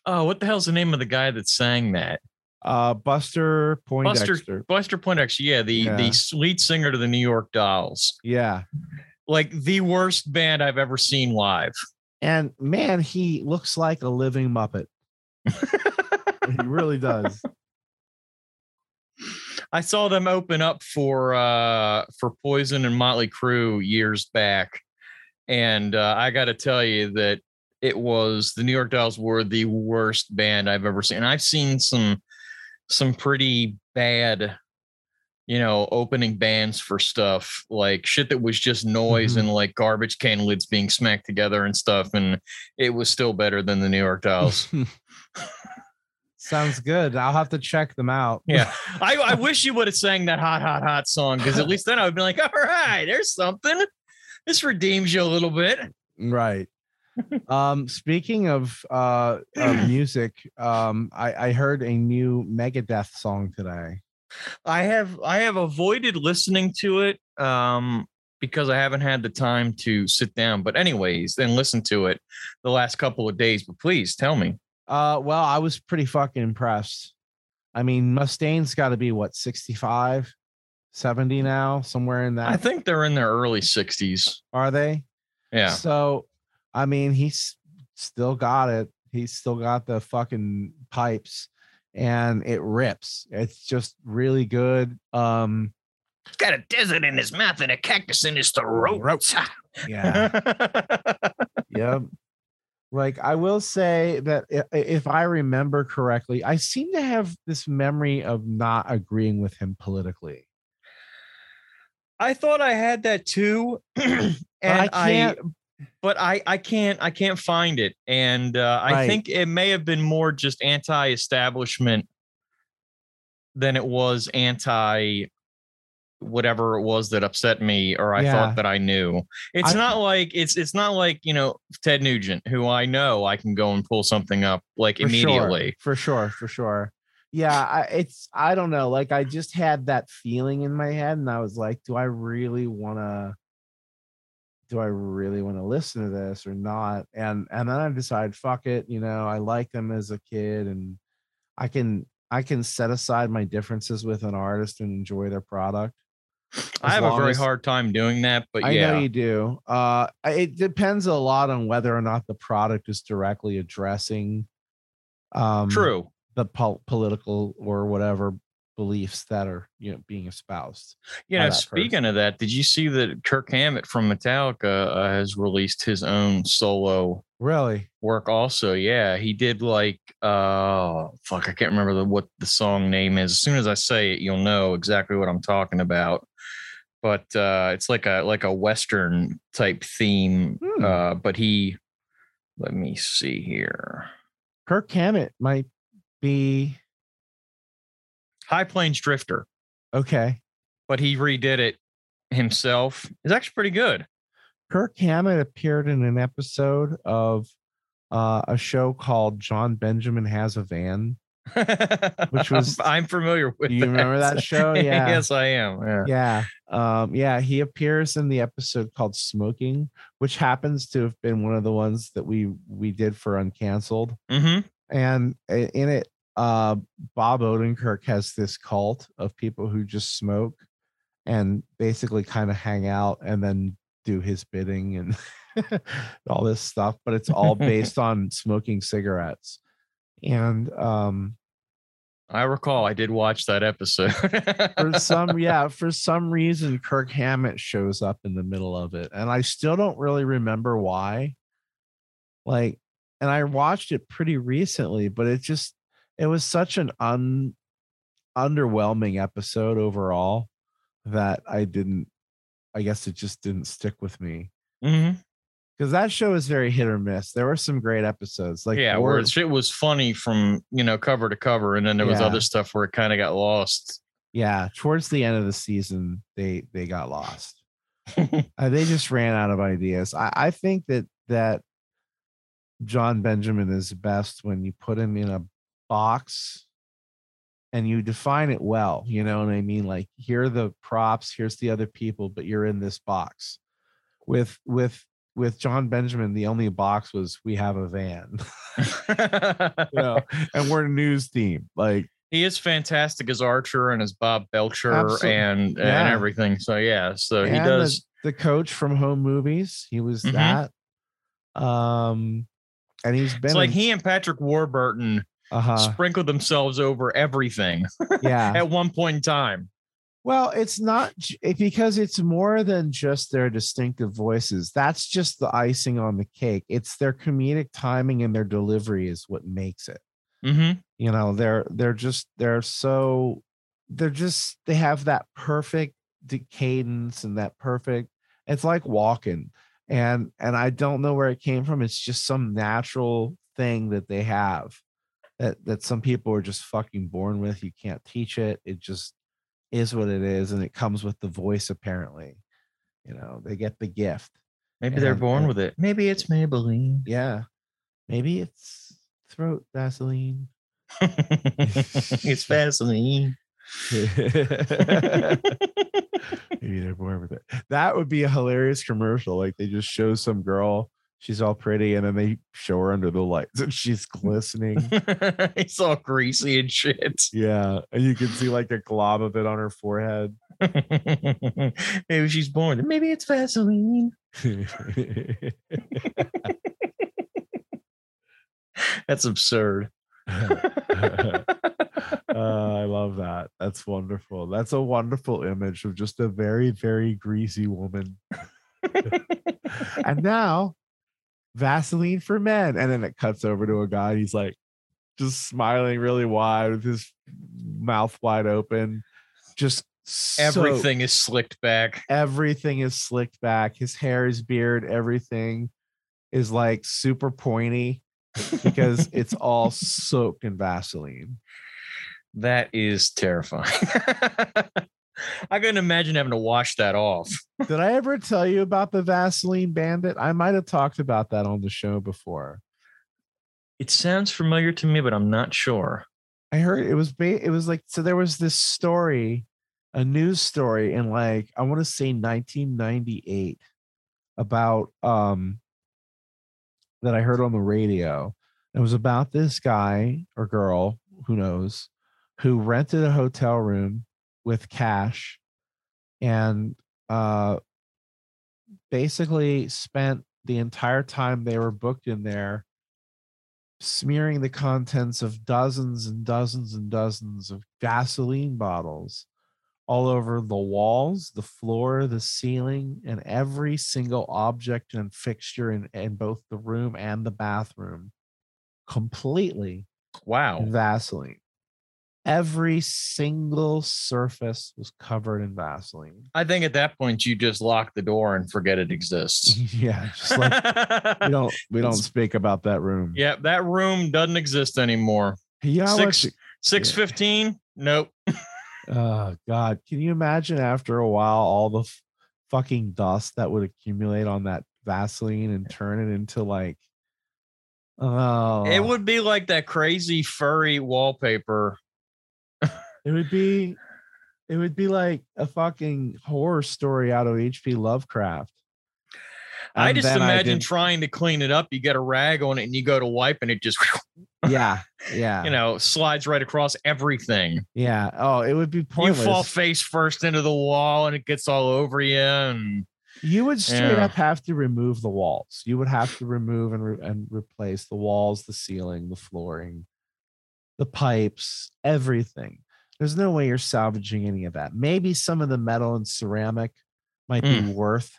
oh what the hell's the name of the guy that sang that? Uh, Buster Poindexter. Buster Buster Poindexter, yeah, the Yeah. the lead singer to the New York Dolls. Yeah. Like the worst band I've ever seen live. And man, he looks like a living Muppet. he really does. I saw them open up for uh for Poison and Motley Crue years back, and uh, I got to tell you that it was the New York Dolls were the worst band I've ever seen. And I've seen some some pretty bad, you know, opening bands for stuff like shit that was just noise Mhm. and like garbage can lids being smacked together and stuff, and it was still better than the New York Dolls. Sounds good. I'll have to check them out. Yeah. I, I wish you would have sang that hot, hot, hot song because at least then I would be like, all right, there's something. This redeems you a little bit. Right. Um, speaking of uh of music, um, I, I heard a new Megadeth song today. I have I have avoided listening to it um because I haven't had the time to sit down. But anyways, then listen to it the last couple of days. But please tell me. Uh, well, I was pretty fucking impressed. I mean, Mustaine's got to be what 65, 70 now, somewhere in that. I think they're in their early 60s. Are they? Yeah. So, I mean, he's still got it. He's still got the fucking pipes and it rips. It's just really good. Um, He's got a desert in his mouth and a cactus in his throat. yeah. yep. Like I will say that i- i- if I remember correctly, I seem to have this memory of not agreeing with him politically. I thought I had that too. and I I can't but I I can't I can't find it, and uh, I think it may have been more just anti-establishment than it was anti whatever it was that upset me or I Yeah. thought that I knew. It's I- not like it's it's not like you know Ted Nugent, who I know I can go and pull something up like for immediately. Sure, for sure, for sure. yeah, I, it's I don't know. Like I just had that feeling in my head, and I was like, do I really want to? Do I really want to listen to this or not? And and then I decide, fuck it. You know, I like them as a kid, and I can I can set aside my differences with an artist and enjoy their product. I have a very as- hard time doing that, but I yeah, know you do. Uh, it depends a lot on whether or not the product is directly addressing um, true. the pol- political or whatever beliefs that are you know being espoused. Know, speaking of that, did you see that Kirk Hammett from Metallica uh, has released his own solo Really? work? Also, yeah, he did like uh fuck, I can't remember the, what the song name is. As soon as I say it, you'll know exactly what I'm talking about. But uh it's like a like a western type theme. Hmm. Uh, but he, let me see here. Kirk Hammett might be High Plains Drifter, okay. but he redid it himself. It's actually pretty good. Kirk Hammett appeared in an episode of uh, a show called Jon Benjamin Has a Van. Which was- I'm, familiar with. You remember that show? Yeah. yes, I am. Yeah. Yeah. Um, yeah, he appears in the episode called Smoking, which happens to have been one of the ones that we we did for Uncanceled. hmm And in it, uh, Bob Odenkirk has this cult of people who just smoke and basically kind of hang out and then do his bidding and all this stuff. But it's all based on smoking cigarettes. And um, I recall I did watch that episode. for some yeah for some reason kirk hammett shows up in the middle of it and i still don't really remember why like and i watched it pretty recently but it just it was such an un underwhelming episode overall that i didn't i guess it just didn't stick with me Mhm. because that show is very hit or miss there were some great episodes like yeah, where shit was funny from you know cover to cover, and then there was Yeah. other stuff where it kind of got lost. yeah towards the end of the season they they got lost Uh, they just ran out of ideas. I, I think that that Jon Benjamin is best when you put him in a box and you define it well. You know what I mean? Like here are the props, here's the other people, but you're in this box. With with with Jon Benjamin, the only box was we have a van, you know, and we're a news team. Like he is fantastic as Archer and as Bob Belcher Absolutely. and Yeah. and everything. So yeah, so he does. the, the coach from Home Movies. He was Mhm. that. Um, and he's been It's like in- he and Patrick Warburton uh-huh. sprinkled themselves over everything yeah. at one point in time. Well, it's not it- because it's more than just their distinctive voices. That's just the icing on the cake. It's their comedic timing and their delivery is what makes it. Mm-hmm. You know, they're they're just they're so they're just they have that perfect de- cadence and that perfect. It's like walking, and and I don't know where it came from. It's just some natural thing that they have that that some people are just fucking born with. You can't teach it. It just is what it is, and it comes with the voice. Apparently, you know, they get the gift. Maybe they're born and- with it. Maybe it's Maybelline. Yeah, maybe it's throat Vaseline. it's Vaseline. Maybe they're born with it. That would be a hilarious commercial. Like they just show some girl, she's all pretty, and then they show her under the lights and she's glistening. it's all greasy and shit. yeah. And you can see like a glob of it on her forehead. Maybe she's born. Maybe it's Vaseline. That's absurd. Uh, I love that. That's wonderful. That's a wonderful image of just a very, very greasy woman. and now Vaseline for men. And then it cuts over to a guy. He's like just smiling really wide with his mouth wide open. Just so- Everything is slicked back. everything is slicked back. His hair, his beard, everything is like super pointy because it's all soaked in Vaseline. That is terrifying. I couldn't imagine having to wash that off. Did I ever tell you about the Vaseline bandit? I might have talked about that on the show before. It sounds familiar to me, but I'm not sure. I heard it was ba- it was like so there was this story, a news story in like I want to say 1998 about um that I heard on the radio. It was about this guy or girl, who knows, who rented a hotel room with cash and uh basically spent the entire time they were booked in there smearing the contents of dozens and dozens and dozens of gasoline bottles all over the walls, the floor, the ceiling, and every single object and fixture in, in both the room and the bathroom completely Wow. in Vaseline. Every single surface was covered in Vaseline. I think at that point you just lock the door and forget it exists. yeah, just like we don't we don't speak about that room. yeah, that room doesn't exist anymore. Yeah, Six six fifteen? Nope. Oh God, can you imagine after a while all the f- fucking dust that would accumulate on that Vaseline and turn it into like oh It would be like that crazy furry wallpaper. It would be it would be like a fucking horror story out of HP Lovecraft. I just imagine did- trying to clean it up. You get a rag on it and you go to wipe and it just yeah, yeah, you know slides right across everything. yeah. Oh, it would be pointless. You fall face first into the wall and it gets all over you. And You would straight Yeah. up have to remove the walls. You would have to remove and, re- and replace the walls, the ceiling, the flooring, the pipes, everything. There's no way you're salvaging any of that. Maybe some of the metal and ceramic might be worth,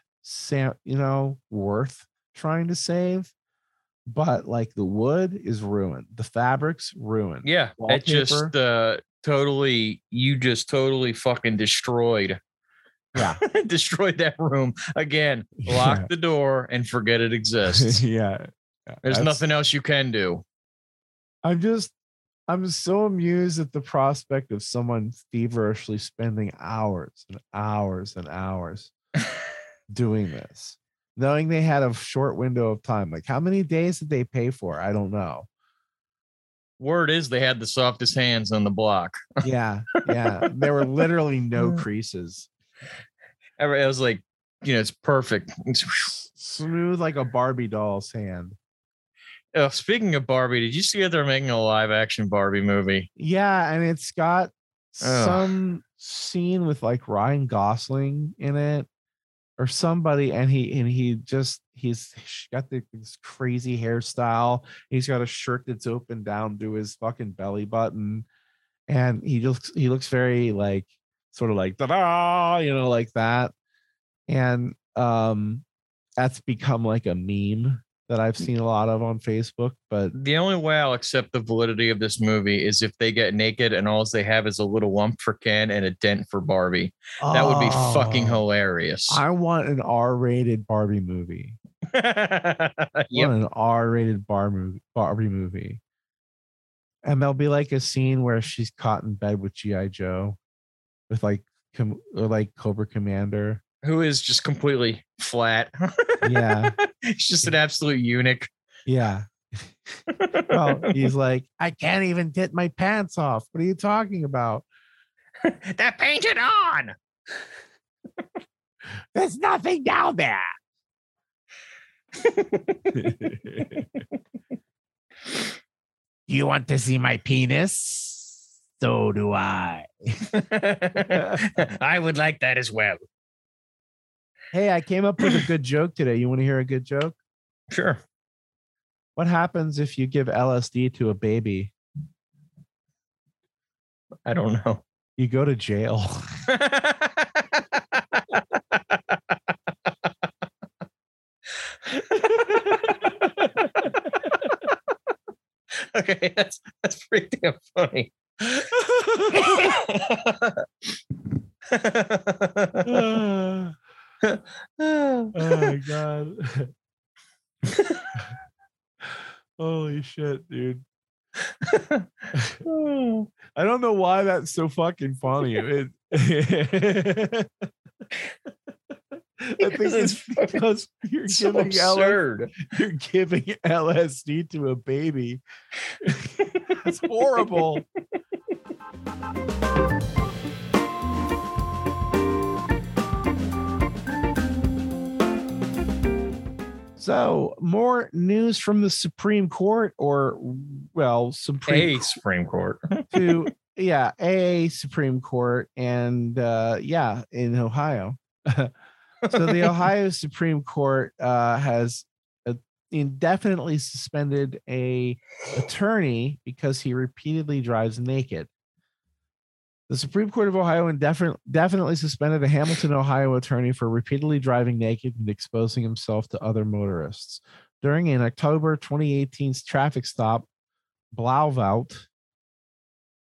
you know, worth trying to save. But like the wood is ruined, the fabrics ruined. yeah, it just uh, totally you just totally fucking destroyed. Yeah. destroyed that room again. Lock Yeah. the door and forget it exists. yeah. There's That's- nothing else you can do. I'm just I'm so amused at the prospect of someone feverishly spending hours and hours and hours doing this, knowing they had a short window of time. Like, how many days did they pay for? I don't know. Word is they had the softest hands on the block. Yeah, yeah. there were literally no creases. I was like, you know, it's perfect. It's- Smooth like a Barbie doll's hand. Uh, speaking of Barbie, did you see that they're making a live action Barbie movie? Yeah, and it's got Ugh. some scene with like Ryan Gosling in it or somebody and he and he just he's got the, this crazy hairstyle. He's got a shirt that's open down to his fucking belly button and he looks he looks very like sort of like da da, you know like that. And um that's become like a meme that I've seen a lot of on Facebook, but The only way I'll accept the validity of this movie is if they get naked and all they have is a little lump for Ken and a dent for Barbie. That would be fucking Oh. hilarious. I want an R-rated Barbie movie. I yep. want an R-rated bar movie, Barbie movie. And there'll be like a scene where she's caught in bed with GI Joe, with like com- or like Cobra Commander. Who is just completely flat. Yeah, He's just an absolute eunuch. yeah. well, he's like, I can't even get my pants off. What are you talking about? They're painted on. There's nothing down there. you want to see my penis? So do I. I would like that as well. Hey, I came up with a good joke today. You want to hear a good joke? Sure. What happens if you give LSD to a baby? I don't know. You go to jail. okay, that's that's pretty damn funny. Uh, oh my god. Holy shit, dude. I don't know why that's so fucking funny. It, I think Because it's it's because you're so giving L- absurd. you're giving LSD to a baby. That's horrible. So, more news from the Supreme Court, or well, Supreme A Supreme Court. to yeah, a Supreme Court, and uh, yeah, in Ohio. so the Ohio Supreme Court uh, has uh, indefinitely suspended a attorney because he repeatedly drives naked. The Supreme Court of Ohio indefinitely definitely suspended a Hamilton, Ohio attorney for repeatedly driving naked and exposing himself to other motorists. During an October 2018 traffic stop, Blauvelt.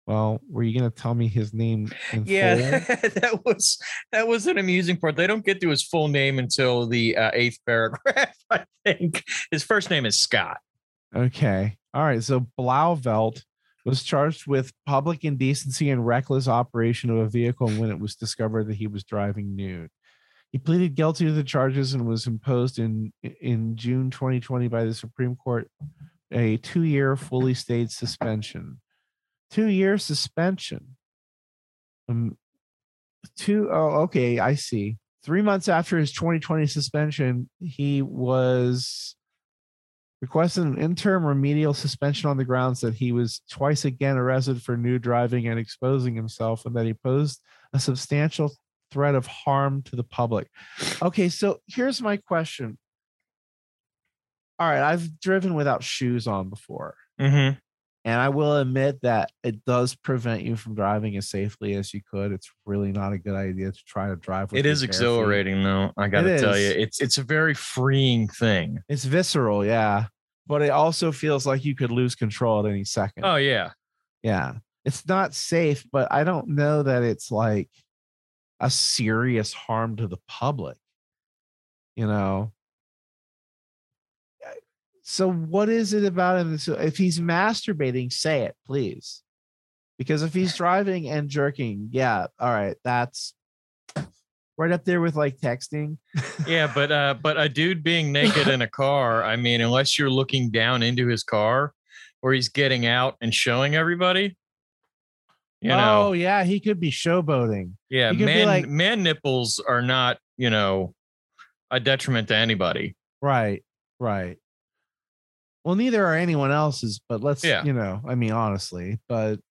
Well, were you going to tell me his name? In Yeah, that was that was an amusing part. They don't get to his full name until the uh, eighth paragraph. I think his first name is Scott. Okay. All right. So Blauvelt was charged with public indecency and reckless operation of a vehicle when it was discovered that he was driving nude. He pleaded guilty to the charges and was imposed in in June 2020 by the Supreme Court a two-year fully stayed suspension. Two-year suspension. Um, two oh okay, I see. Three months after his 2020 suspension, he was requested an interim remedial suspension on the grounds that he was twice again arrested for new driving and exposing himself and that he posed a substantial threat of harm to the public. Okay, so here's my question. All right, I've driven without shoes on before, Mm-hmm. And I will admit that it does prevent you from driving as safely as you could. It's really not a good idea to try to drive with It is exhilarating, though. I got to tell you, it's it's a very freeing thing. It's visceral, yeah, but it also feels like you could lose control at any second. Oh yeah, Yeah. It's not safe, but I don't know that it's like a serious harm to the public. You know. So what is it about him? So if he's masturbating, say it, please. Because if he's driving and jerking, yeah, all right, that's right up there with like texting. yeah. But uh, but a dude being naked in a car. I mean, unless you're looking down into his car, or he's getting out and showing everybody. You know, oh yeah, he could be showboating. yeah, you could be man, like- man nipples are not you know a detriment to anybody. Right, right. Well, neither are anyone else's, but let's, Yeah. you know, I mean, honestly, but,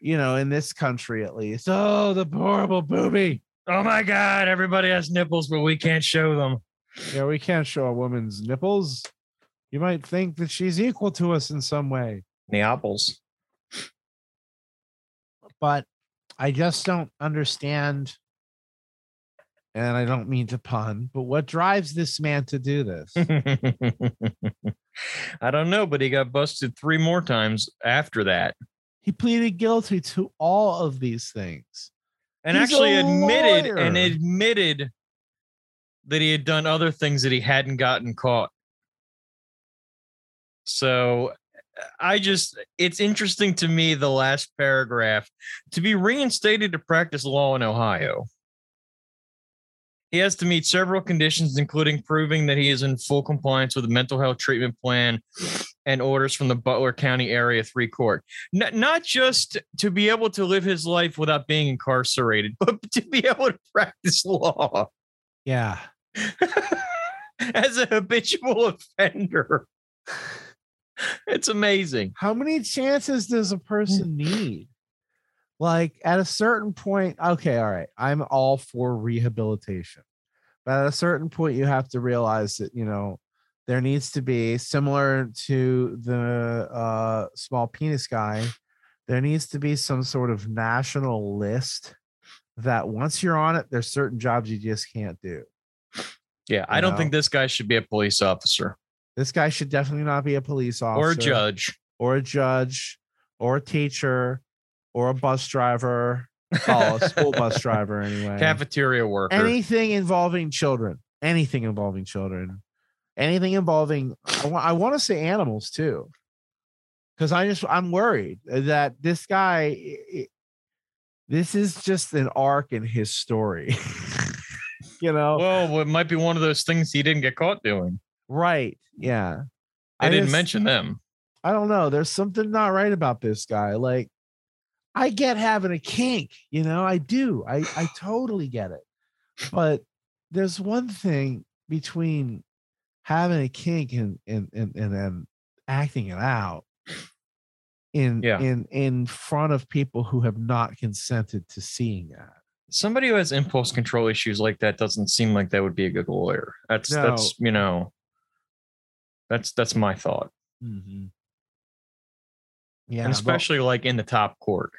you know, in this country at least, oh, the horrible booby. Oh my God, everybody has nipples, but we can't show them. Yeah, we can't show a woman's nipples. You might think that she's equal to us in some way, Neapolis. but I just don't understand. And I don't mean to pun, but what drives this man to do this? I don't know, but he got busted three more times after that. he pleaded guilty to all of these things. and He's actually admitted and admitted that he had done other things that he hadn't gotten caught. So I just it's interesting to me the last paragraph to be reinstated to practice law in Ohio. He has to meet several conditions, including proving that he is in full compliance with the mental health treatment plan and orders from the Butler County Area 3 Court. N- not just to be able to live his life without being incarcerated, but to be able to practice law Yeah. as a habitual offender. It's amazing. how many chances does a person need? Like at a certain point, okay, all right, I'm all for rehabilitation. But at a certain point, you have to realize that, you know, there needs to be similar to the uh, small penis guy, there needs to be some sort of national list that once you're on it, there's certain jobs you just can't do. Yeah, I You don't know? think this guy should be a police officer This guy should definitely not be a police officer or a judge. or a judge or a teacher or a bus driver. A school bus driver anyway. Cafeteria worker. Anything involving children. Anything involving children. Anything involving I want to say animals too. Cuz I just I'm worried that this guy i- i- this is just an arc in his story. you know? well, it might be one of those things he didn't get caught doing. right. Yeah. I, didn't just- mention them. I don't know. There's something not right about this guy. Like, I get having a kink, you know, I do. I I totally get it. But there's one thing between having a kink and and and, and then acting it out in Yeah. in in front of people who have not consented to seeing that. Somebody who has impulse control issues like that doesn't seem like that would be a good lawyer. That's No. that's you know. That's that's my thought, mm-hmm. Yeah, and but- especially like in the top court,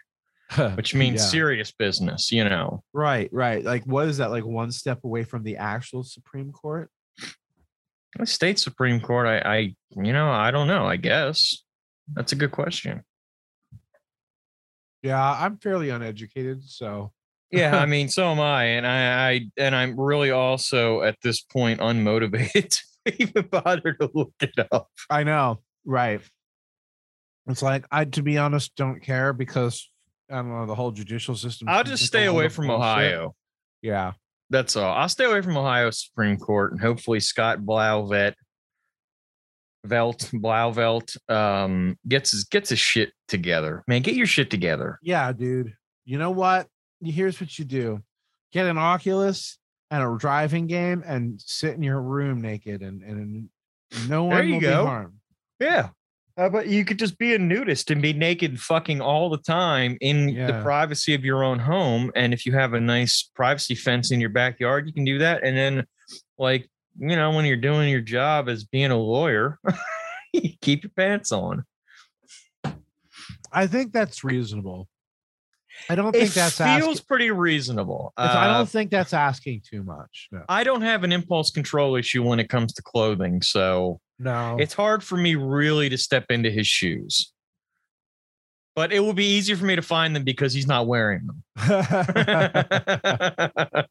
which means Yeah. serious business. You know, right, right. Like, what is that? Like one step away from the actual Supreme Court? the state supreme court. I, I, you know, I don't know. I guess that's a good question. Yeah, I'm fairly uneducated, so Yeah, I mean, so am I, and I, I, and I'm really also at this point unmotivated to even bother to look it up. I know, right? It's like I, to be honest, don't care because I don't know the whole judicial system. I'll just stay away from. Ohio. Yeah, That's all. I'll stay away from Ohio Supreme Court, and hopefully Scott Blauvelt, Velt Blauvelt, um, gets his gets his shit together. Man, get your shit together. yeah, dude. You know what? Here's what you do: get an Oculus and a driving game, and sit in your room naked, and and no one will go. be harmed. Yeah. How about you could just be a nudist and be naked fucking all the time in the privacy of your own home. And if you have a nice privacy fence in your backyard, you can do that. And then, like, you know, when you're doing your job as being a lawyer, you keep your pants on. I think that's reasonable. I don't think It that's feels asking. pretty reasonable. If I Uh, don't think that's asking too much. No, I don't have an impulse control issue when it comes to clothing. So no. it's hard for me really to step into his shoes. But it will be easier for me to find them because he's not wearing them.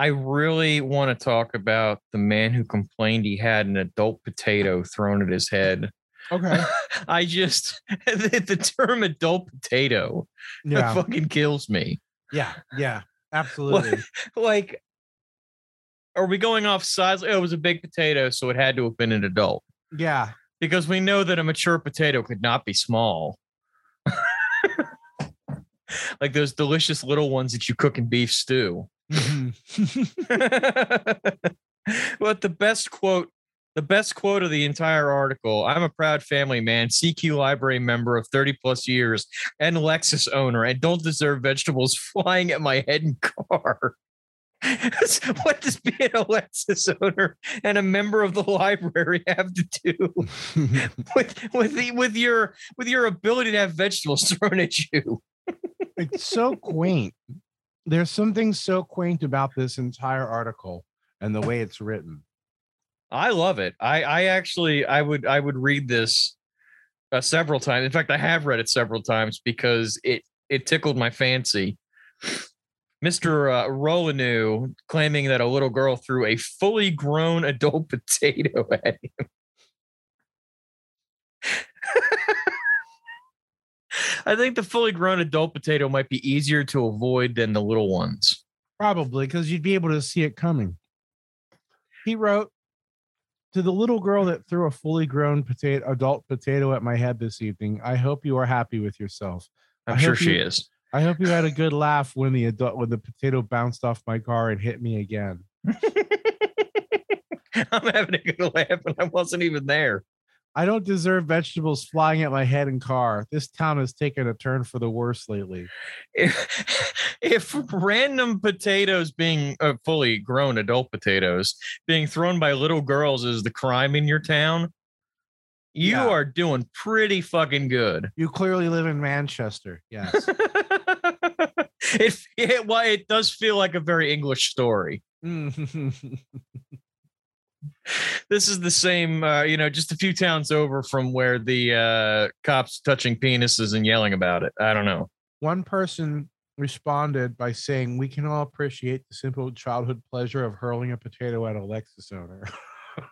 I really want to talk about the man who complained he had an adult potato thrown at his head. Okay. I just the, the term adult potato Yeah. fucking kills me. Yeah. Yeah. Absolutely. Like, are we going off size? Oh, it was a big potato, so it had to have been an adult yeah. because we know that a mature potato could not be small. like those delicious little ones that you cook in beef stew. Mhm. but the best quote, the best quote of the entire article I'm a proud family man, CQ library member of 30 plus years, and Lexus owner, and don't deserve vegetables flying at my head and car. what does being a Lexus owner and a member of the library have to do with with the, with your with your ability to have vegetables thrown at you? it's so quaint. There's something so quaint about this entire article and the way it's written. I love it. I I actually I would I would read this uh, several times. In fact, I have read it several times because it it tickled my fancy. Mr. Uh, claiming that a little girl threw a fully grown adult potato at him. I think the fully grown adult potato might be easier to avoid than the little ones. Probably because you'd be able to see it coming. He wrote to the little girl that threw a fully grown potato adult potato at my head this evening. I hope you are happy with yourself. I'm I sure she you- is. I hope you had a good laugh when the adult when the potato bounced off my car and hit me again. I'm having a good laugh, and I wasn't even there. I don't deserve vegetables flying at my head and car. This town has taken a turn for the worse lately. if, if random potatoes being uh, fully grown adult potatoes being thrown by little girls is the crime in your town, you Yeah. are doing pretty fucking good. You clearly live in Manchester. Yes. it, it well, it does feel like a very English story. This is the same, uh, you know, just a few towns over from where the uh, cops touching penises and yelling about it. I don't know. One person responded by saying, We can all appreciate the simple childhood pleasure of hurling a potato at a Lexus owner.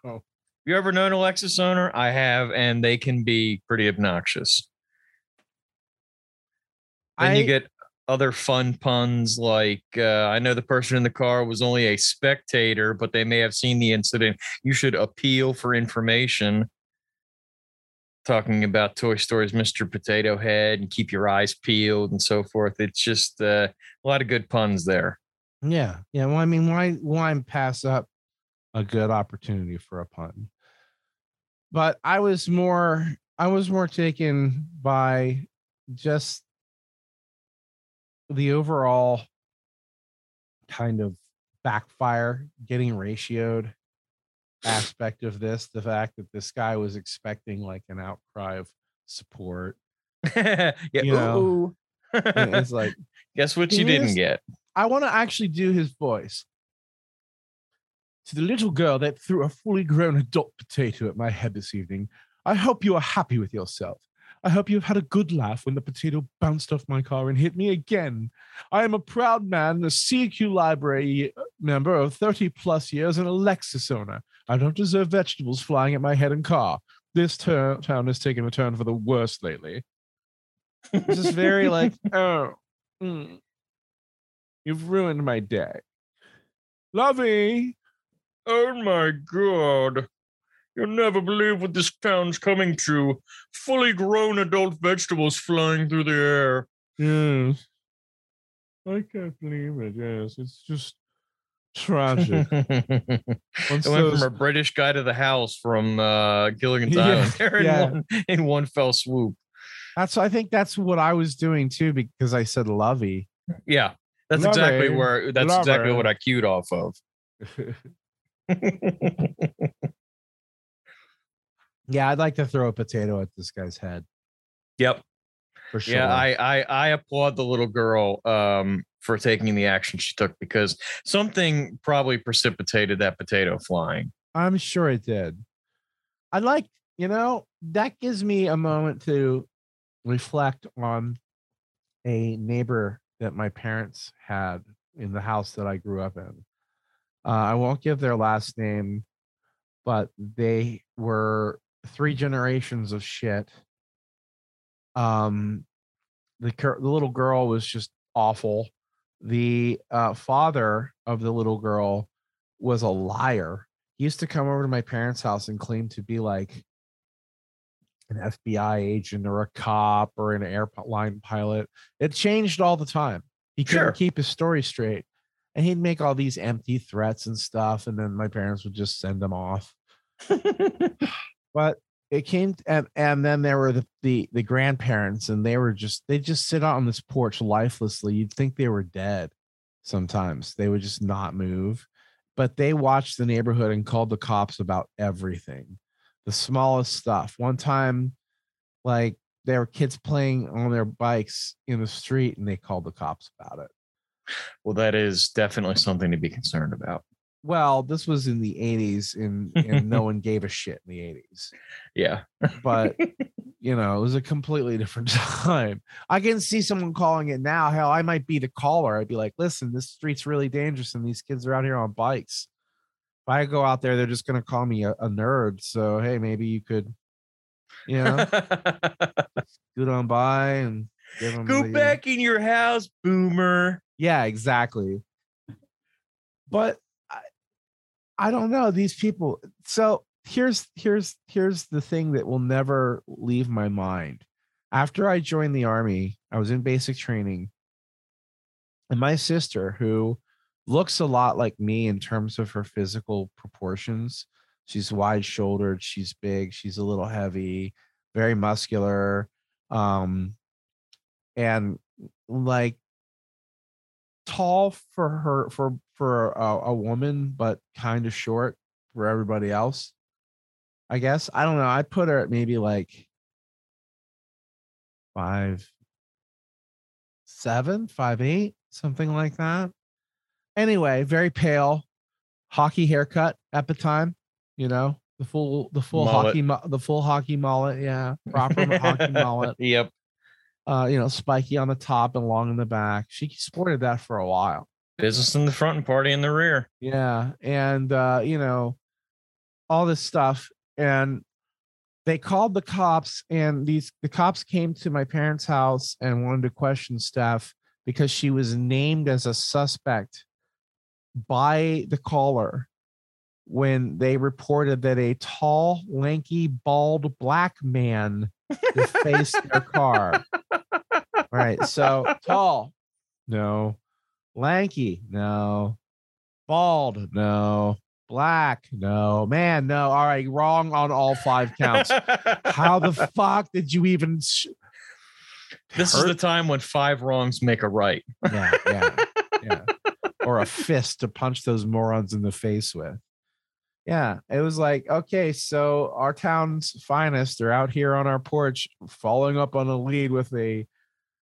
You ever known a Lexus owner? I have, and they can be pretty obnoxious. Then I, you get other fun puns like uh, I know the person in the car was only a spectator, but they may have seen the incident. You should appeal for information. Talking about Toy Story's Mr. Potato Head and keep your eyes peeled and so forth. It's just uh, a lot of good puns there. Yeah. Yeah. Well, I mean, why why pass up a good opportunity for a pun? But I was more I was more taken by just the overall kind of backfire getting ratioed aspect of this the fact that this guy was expecting like an outcry of support yeah. You know, it's like Guess what you didn't is- get? I want to actually do his voice. To the little girl that threw a fully grown adult potato at my head this evening, I hope you are happy with yourself. I hope you've had a good laugh when the potato bounced off my car and hit me again. I am a proud man, a CQ library member of 30 plus years, and a Lexus owner. I don't deserve vegetables flying at my head and car. This tur- town has taken a turn for the worst lately. This is very like, oh, mm, you've ruined my day. Lovey, Oh my god. You'll never believe what this town's coming to. Fully grown adult vegetables flying through the air. yes. I can't believe it. Yes, it's just tragic. it went those- from a British guy to the house from uh, Gilligan's Yeah, Island there in, yeah. one, in one fell swoop. that's I think that's what I was doing too because I said lovey. Yeah, that's exactly Lovely. where that's exactly Lovely. what I queued off of. yeah, I'd like to throw a potato at this guy's head yep. for sure. Yeah, I, I I applaud the little girl um for taking the action she took because something probably precipitated that potato flying. I'm sure it did. I like, you know, that gives me a moment to reflect on a neighbor that my parents had in the house that I grew up in. Uh, I won't give their last name, but they were three generations of shit. Um, the cur- the little girl was just awful. The uh, father of the little girl was a liar. He used to come over to my parents' house and claim to be like an FBI agent or a cop or an airline pilot. It changed all the time. He couldn't Sure. keep his story straight. And he'd make all these empty threats and stuff. And then my parents would just send him off. But it came and and then there were the, the the grandparents and they were just they just sit out on this porch lifelessly. You'd think they were dead sometimes. They would just not move. But they watched the neighborhood and called the cops about everything. The smallest stuff. One time, like there were kids playing on their bikes in the street and they called the cops about it. well, that is definitely something to be concerned about. Well, this was in the 80s and, and no one gave a shit in the 80s. Yeah. but you know, it was a completely different time. I can see someone calling it now. Hell, I might be the caller. I'd be like, listen, this street's really dangerous and these kids are out here on bikes. If I go out there, they're just gonna call me a, a nerd. So hey, maybe you could, you know, scoot on by and give them Go back in your house, boomer. Yeah, exactly. But I, don't know these people. So here's here's here's the thing that will never leave my mind. After I joined the army, I was in basic training, and my sister, who looks a lot like me in terms of her physical proportions, she's wide shouldered, she's big, she's a little heavy, very muscular, um, and like tall for her for for a, a woman but kind of short for everybody else i guess i don't know i put her at maybe like five seven five eight something like that anyway very pale hockey haircut at the time you know the full the full Mullet. hockey the full hockey mullet yeah proper hockey mullet Yep. Uh, you know, spiky on the top and long in the back. She sported that for a while. Business in the front and party in the rear. Yeah. And, uh, you know, all this stuff. And they called the cops, and these, the cops came to my parents' house and wanted to question Steph because she was named as a suspect by the caller when they reported that a tall, lanky, bald black man defaced their car. All right. So tall, no. Lanky, no. Bald, no. Black, no. Man, no. All right. Wrong on all five counts. How the fuck did you even? Sh- this is the time when five wrongs make a right. yeah, yeah, yeah. Or a fist to punch those morons in the face with. Yeah, it was like, okay, so our town's finest are out here on our porch, following up on a lead with a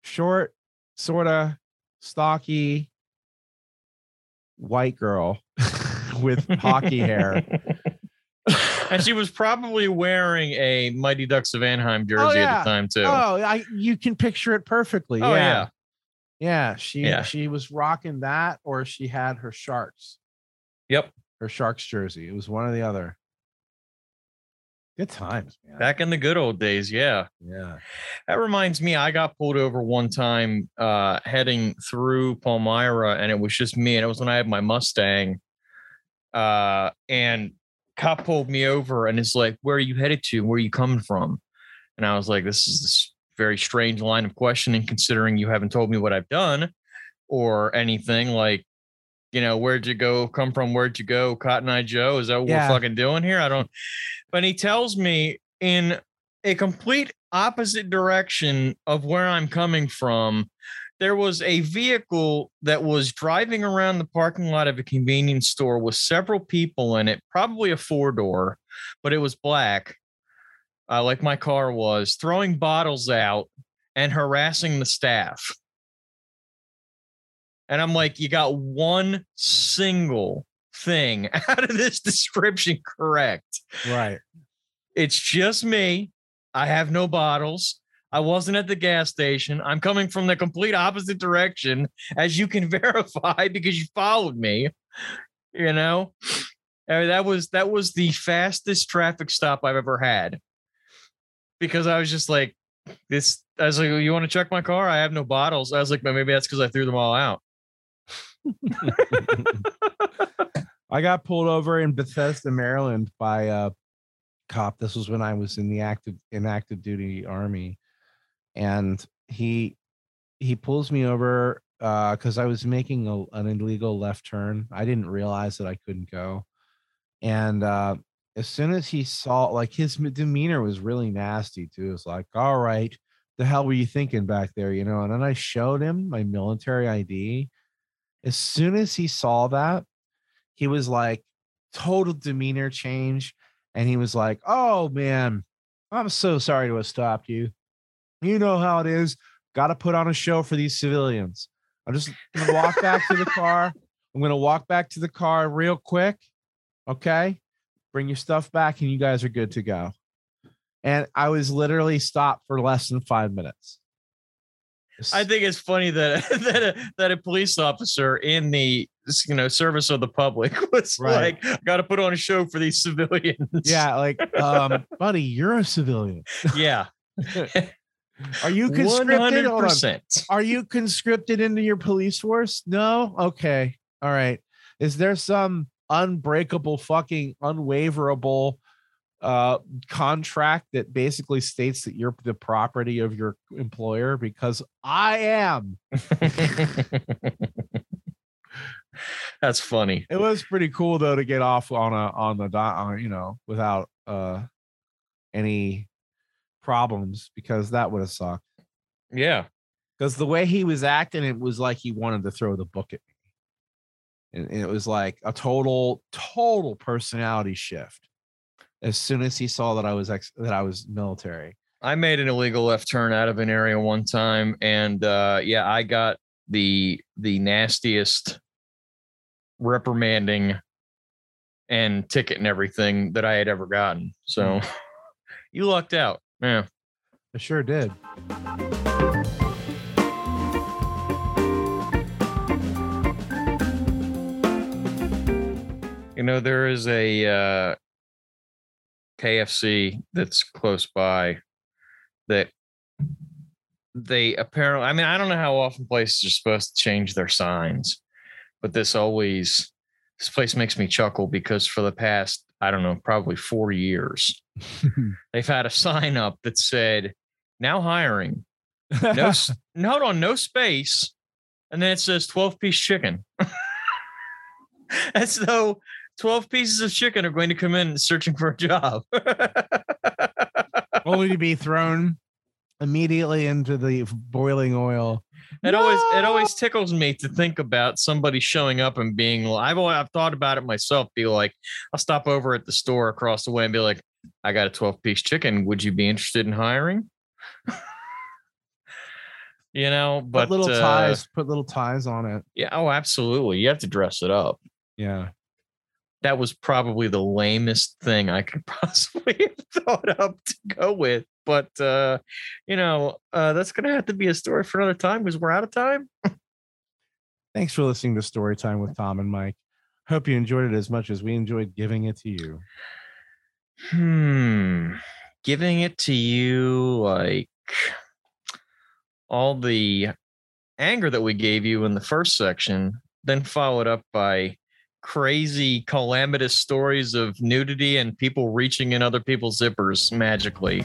short, sort of stocky white girl with hockey hair. and she was probably wearing a Mighty Ducks of Anaheim oh, jersey at yeah. the time too. Oh, I you can picture it perfectly. Oh, yeah. yeah. Yeah, she Yeah. she was rocking that or she had her sharks. Yep. Her sharks jersey. It was one or the other. Good times, man. Back in the good old days, yeah. yeah. That reminds me, I got pulled over one time uh heading through Palmyra, and it was just me, and it was when I had my Mustang. Uh, and cop pulled me over and it's like, Where are you headed to? Where are you coming from? And I was like, This is this very strange line of questioning, considering you haven't told me what I've done or anything. Like, you know, where'd you go? Come from? Where'd you go? Cotton Eye Joe? Is that what Yeah. we're fucking doing here? I don't. But he tells me in a complete opposite direction of where I'm coming from. There was a vehicle that was driving around the parking lot of a convenience store with several people in it, probably a four door, but it was black, uh, like my car was, throwing bottles out and harassing the staff. And I'm like, you got one single thing out of this description correct. Right. It's just me. I have no bottles. I wasn't at the gas station. I'm coming from the complete opposite direction, as you can verify because you followed me. You know, I mean, that was that was the fastest traffic stop I've ever had. Because I was just like, this. I was like, you want to check my car? I have no bottles. I was like, maybe that's because I threw them all out. I got pulled over in Bethesda, Maryland by a cop. This was when I was in the active in active duty army. And he he pulls me over uh because I was making a, an illegal left turn. I didn't realize that I couldn't go. And uh as soon as he saw like his demeanor was really nasty too. It's like, all right, the hell were you thinking back there? You know, and then I showed him my military ID. As soon as he saw that, he was like total demeanor change and he was like oh man i'm so sorry to have stopped you. You know how it is. Got to put on a show for these civilians. I'm just gonna walk back to the car. I'm gonna walk back to the car real quick okay? Bring your stuff back and you guys are good to go. And i was literally stopped for less than five minutes I think it's funny that that a, that a police officer in the you know service of the public was Right. like, "Got to put on a show for these civilians." yeah like um buddy you're a civilian yeah, are you conscripted hundred Hold on. percent. Are you conscripted into your police force? No. Okay. All right. Is there some unbreakable, fucking unwaverable uh contract that basically states that you're the property of your employer? Because I am. That's funny. It was pretty cool though to get off on a on the dot, on, you know, without uh any problems because that would have sucked. Yeah, because the way he was acting, it was like he wanted to throw the book at me. And, and it was like a total, total personality shift. As soon as he saw that I was ex- that I was military. I made an illegal left turn out of an area one time, and uh, yeah, I got the the nastiest reprimanding and ticket and everything that I had ever gotten. So you lucked out. Yeah. I sure did. You know, there is a uh, KFC that's close by that they apparently, I mean, I don't know how often places are supposed to change their signs, but this always, this place makes me chuckle because for the past, I don't know, probably four years, they've had a sign up that said, now hiring, no, hold on, no space. And then it says 12 piece chicken. As though 12 pieces of chicken are going to come in searching for a job. Only to be thrown immediately into the boiling oil. It always it always tickles me to think about somebody showing up and being I've always, I've thought about it myself. Be like, I'll stop over at the store across the way and be like, I got a 12 piece chicken. Would you be interested in hiring? you know, but put little uh, ties, put little ties on it. Yeah, oh, absolutely. You have to dress it up. Yeah. That was probably the lamest thing I could possibly have thought up to go with. But uh, you know, uh, that's gonna have to be a story for another time because we're out of time. Thanks for listening to Story Time with Tom and Mike. Hope you enjoyed it as much as we enjoyed giving it to you. Hmm. Giving it to you like all the anger that we gave you in the first section, then followed up by crazy calamitous stories of nudity and people reaching in other people's zippers magically.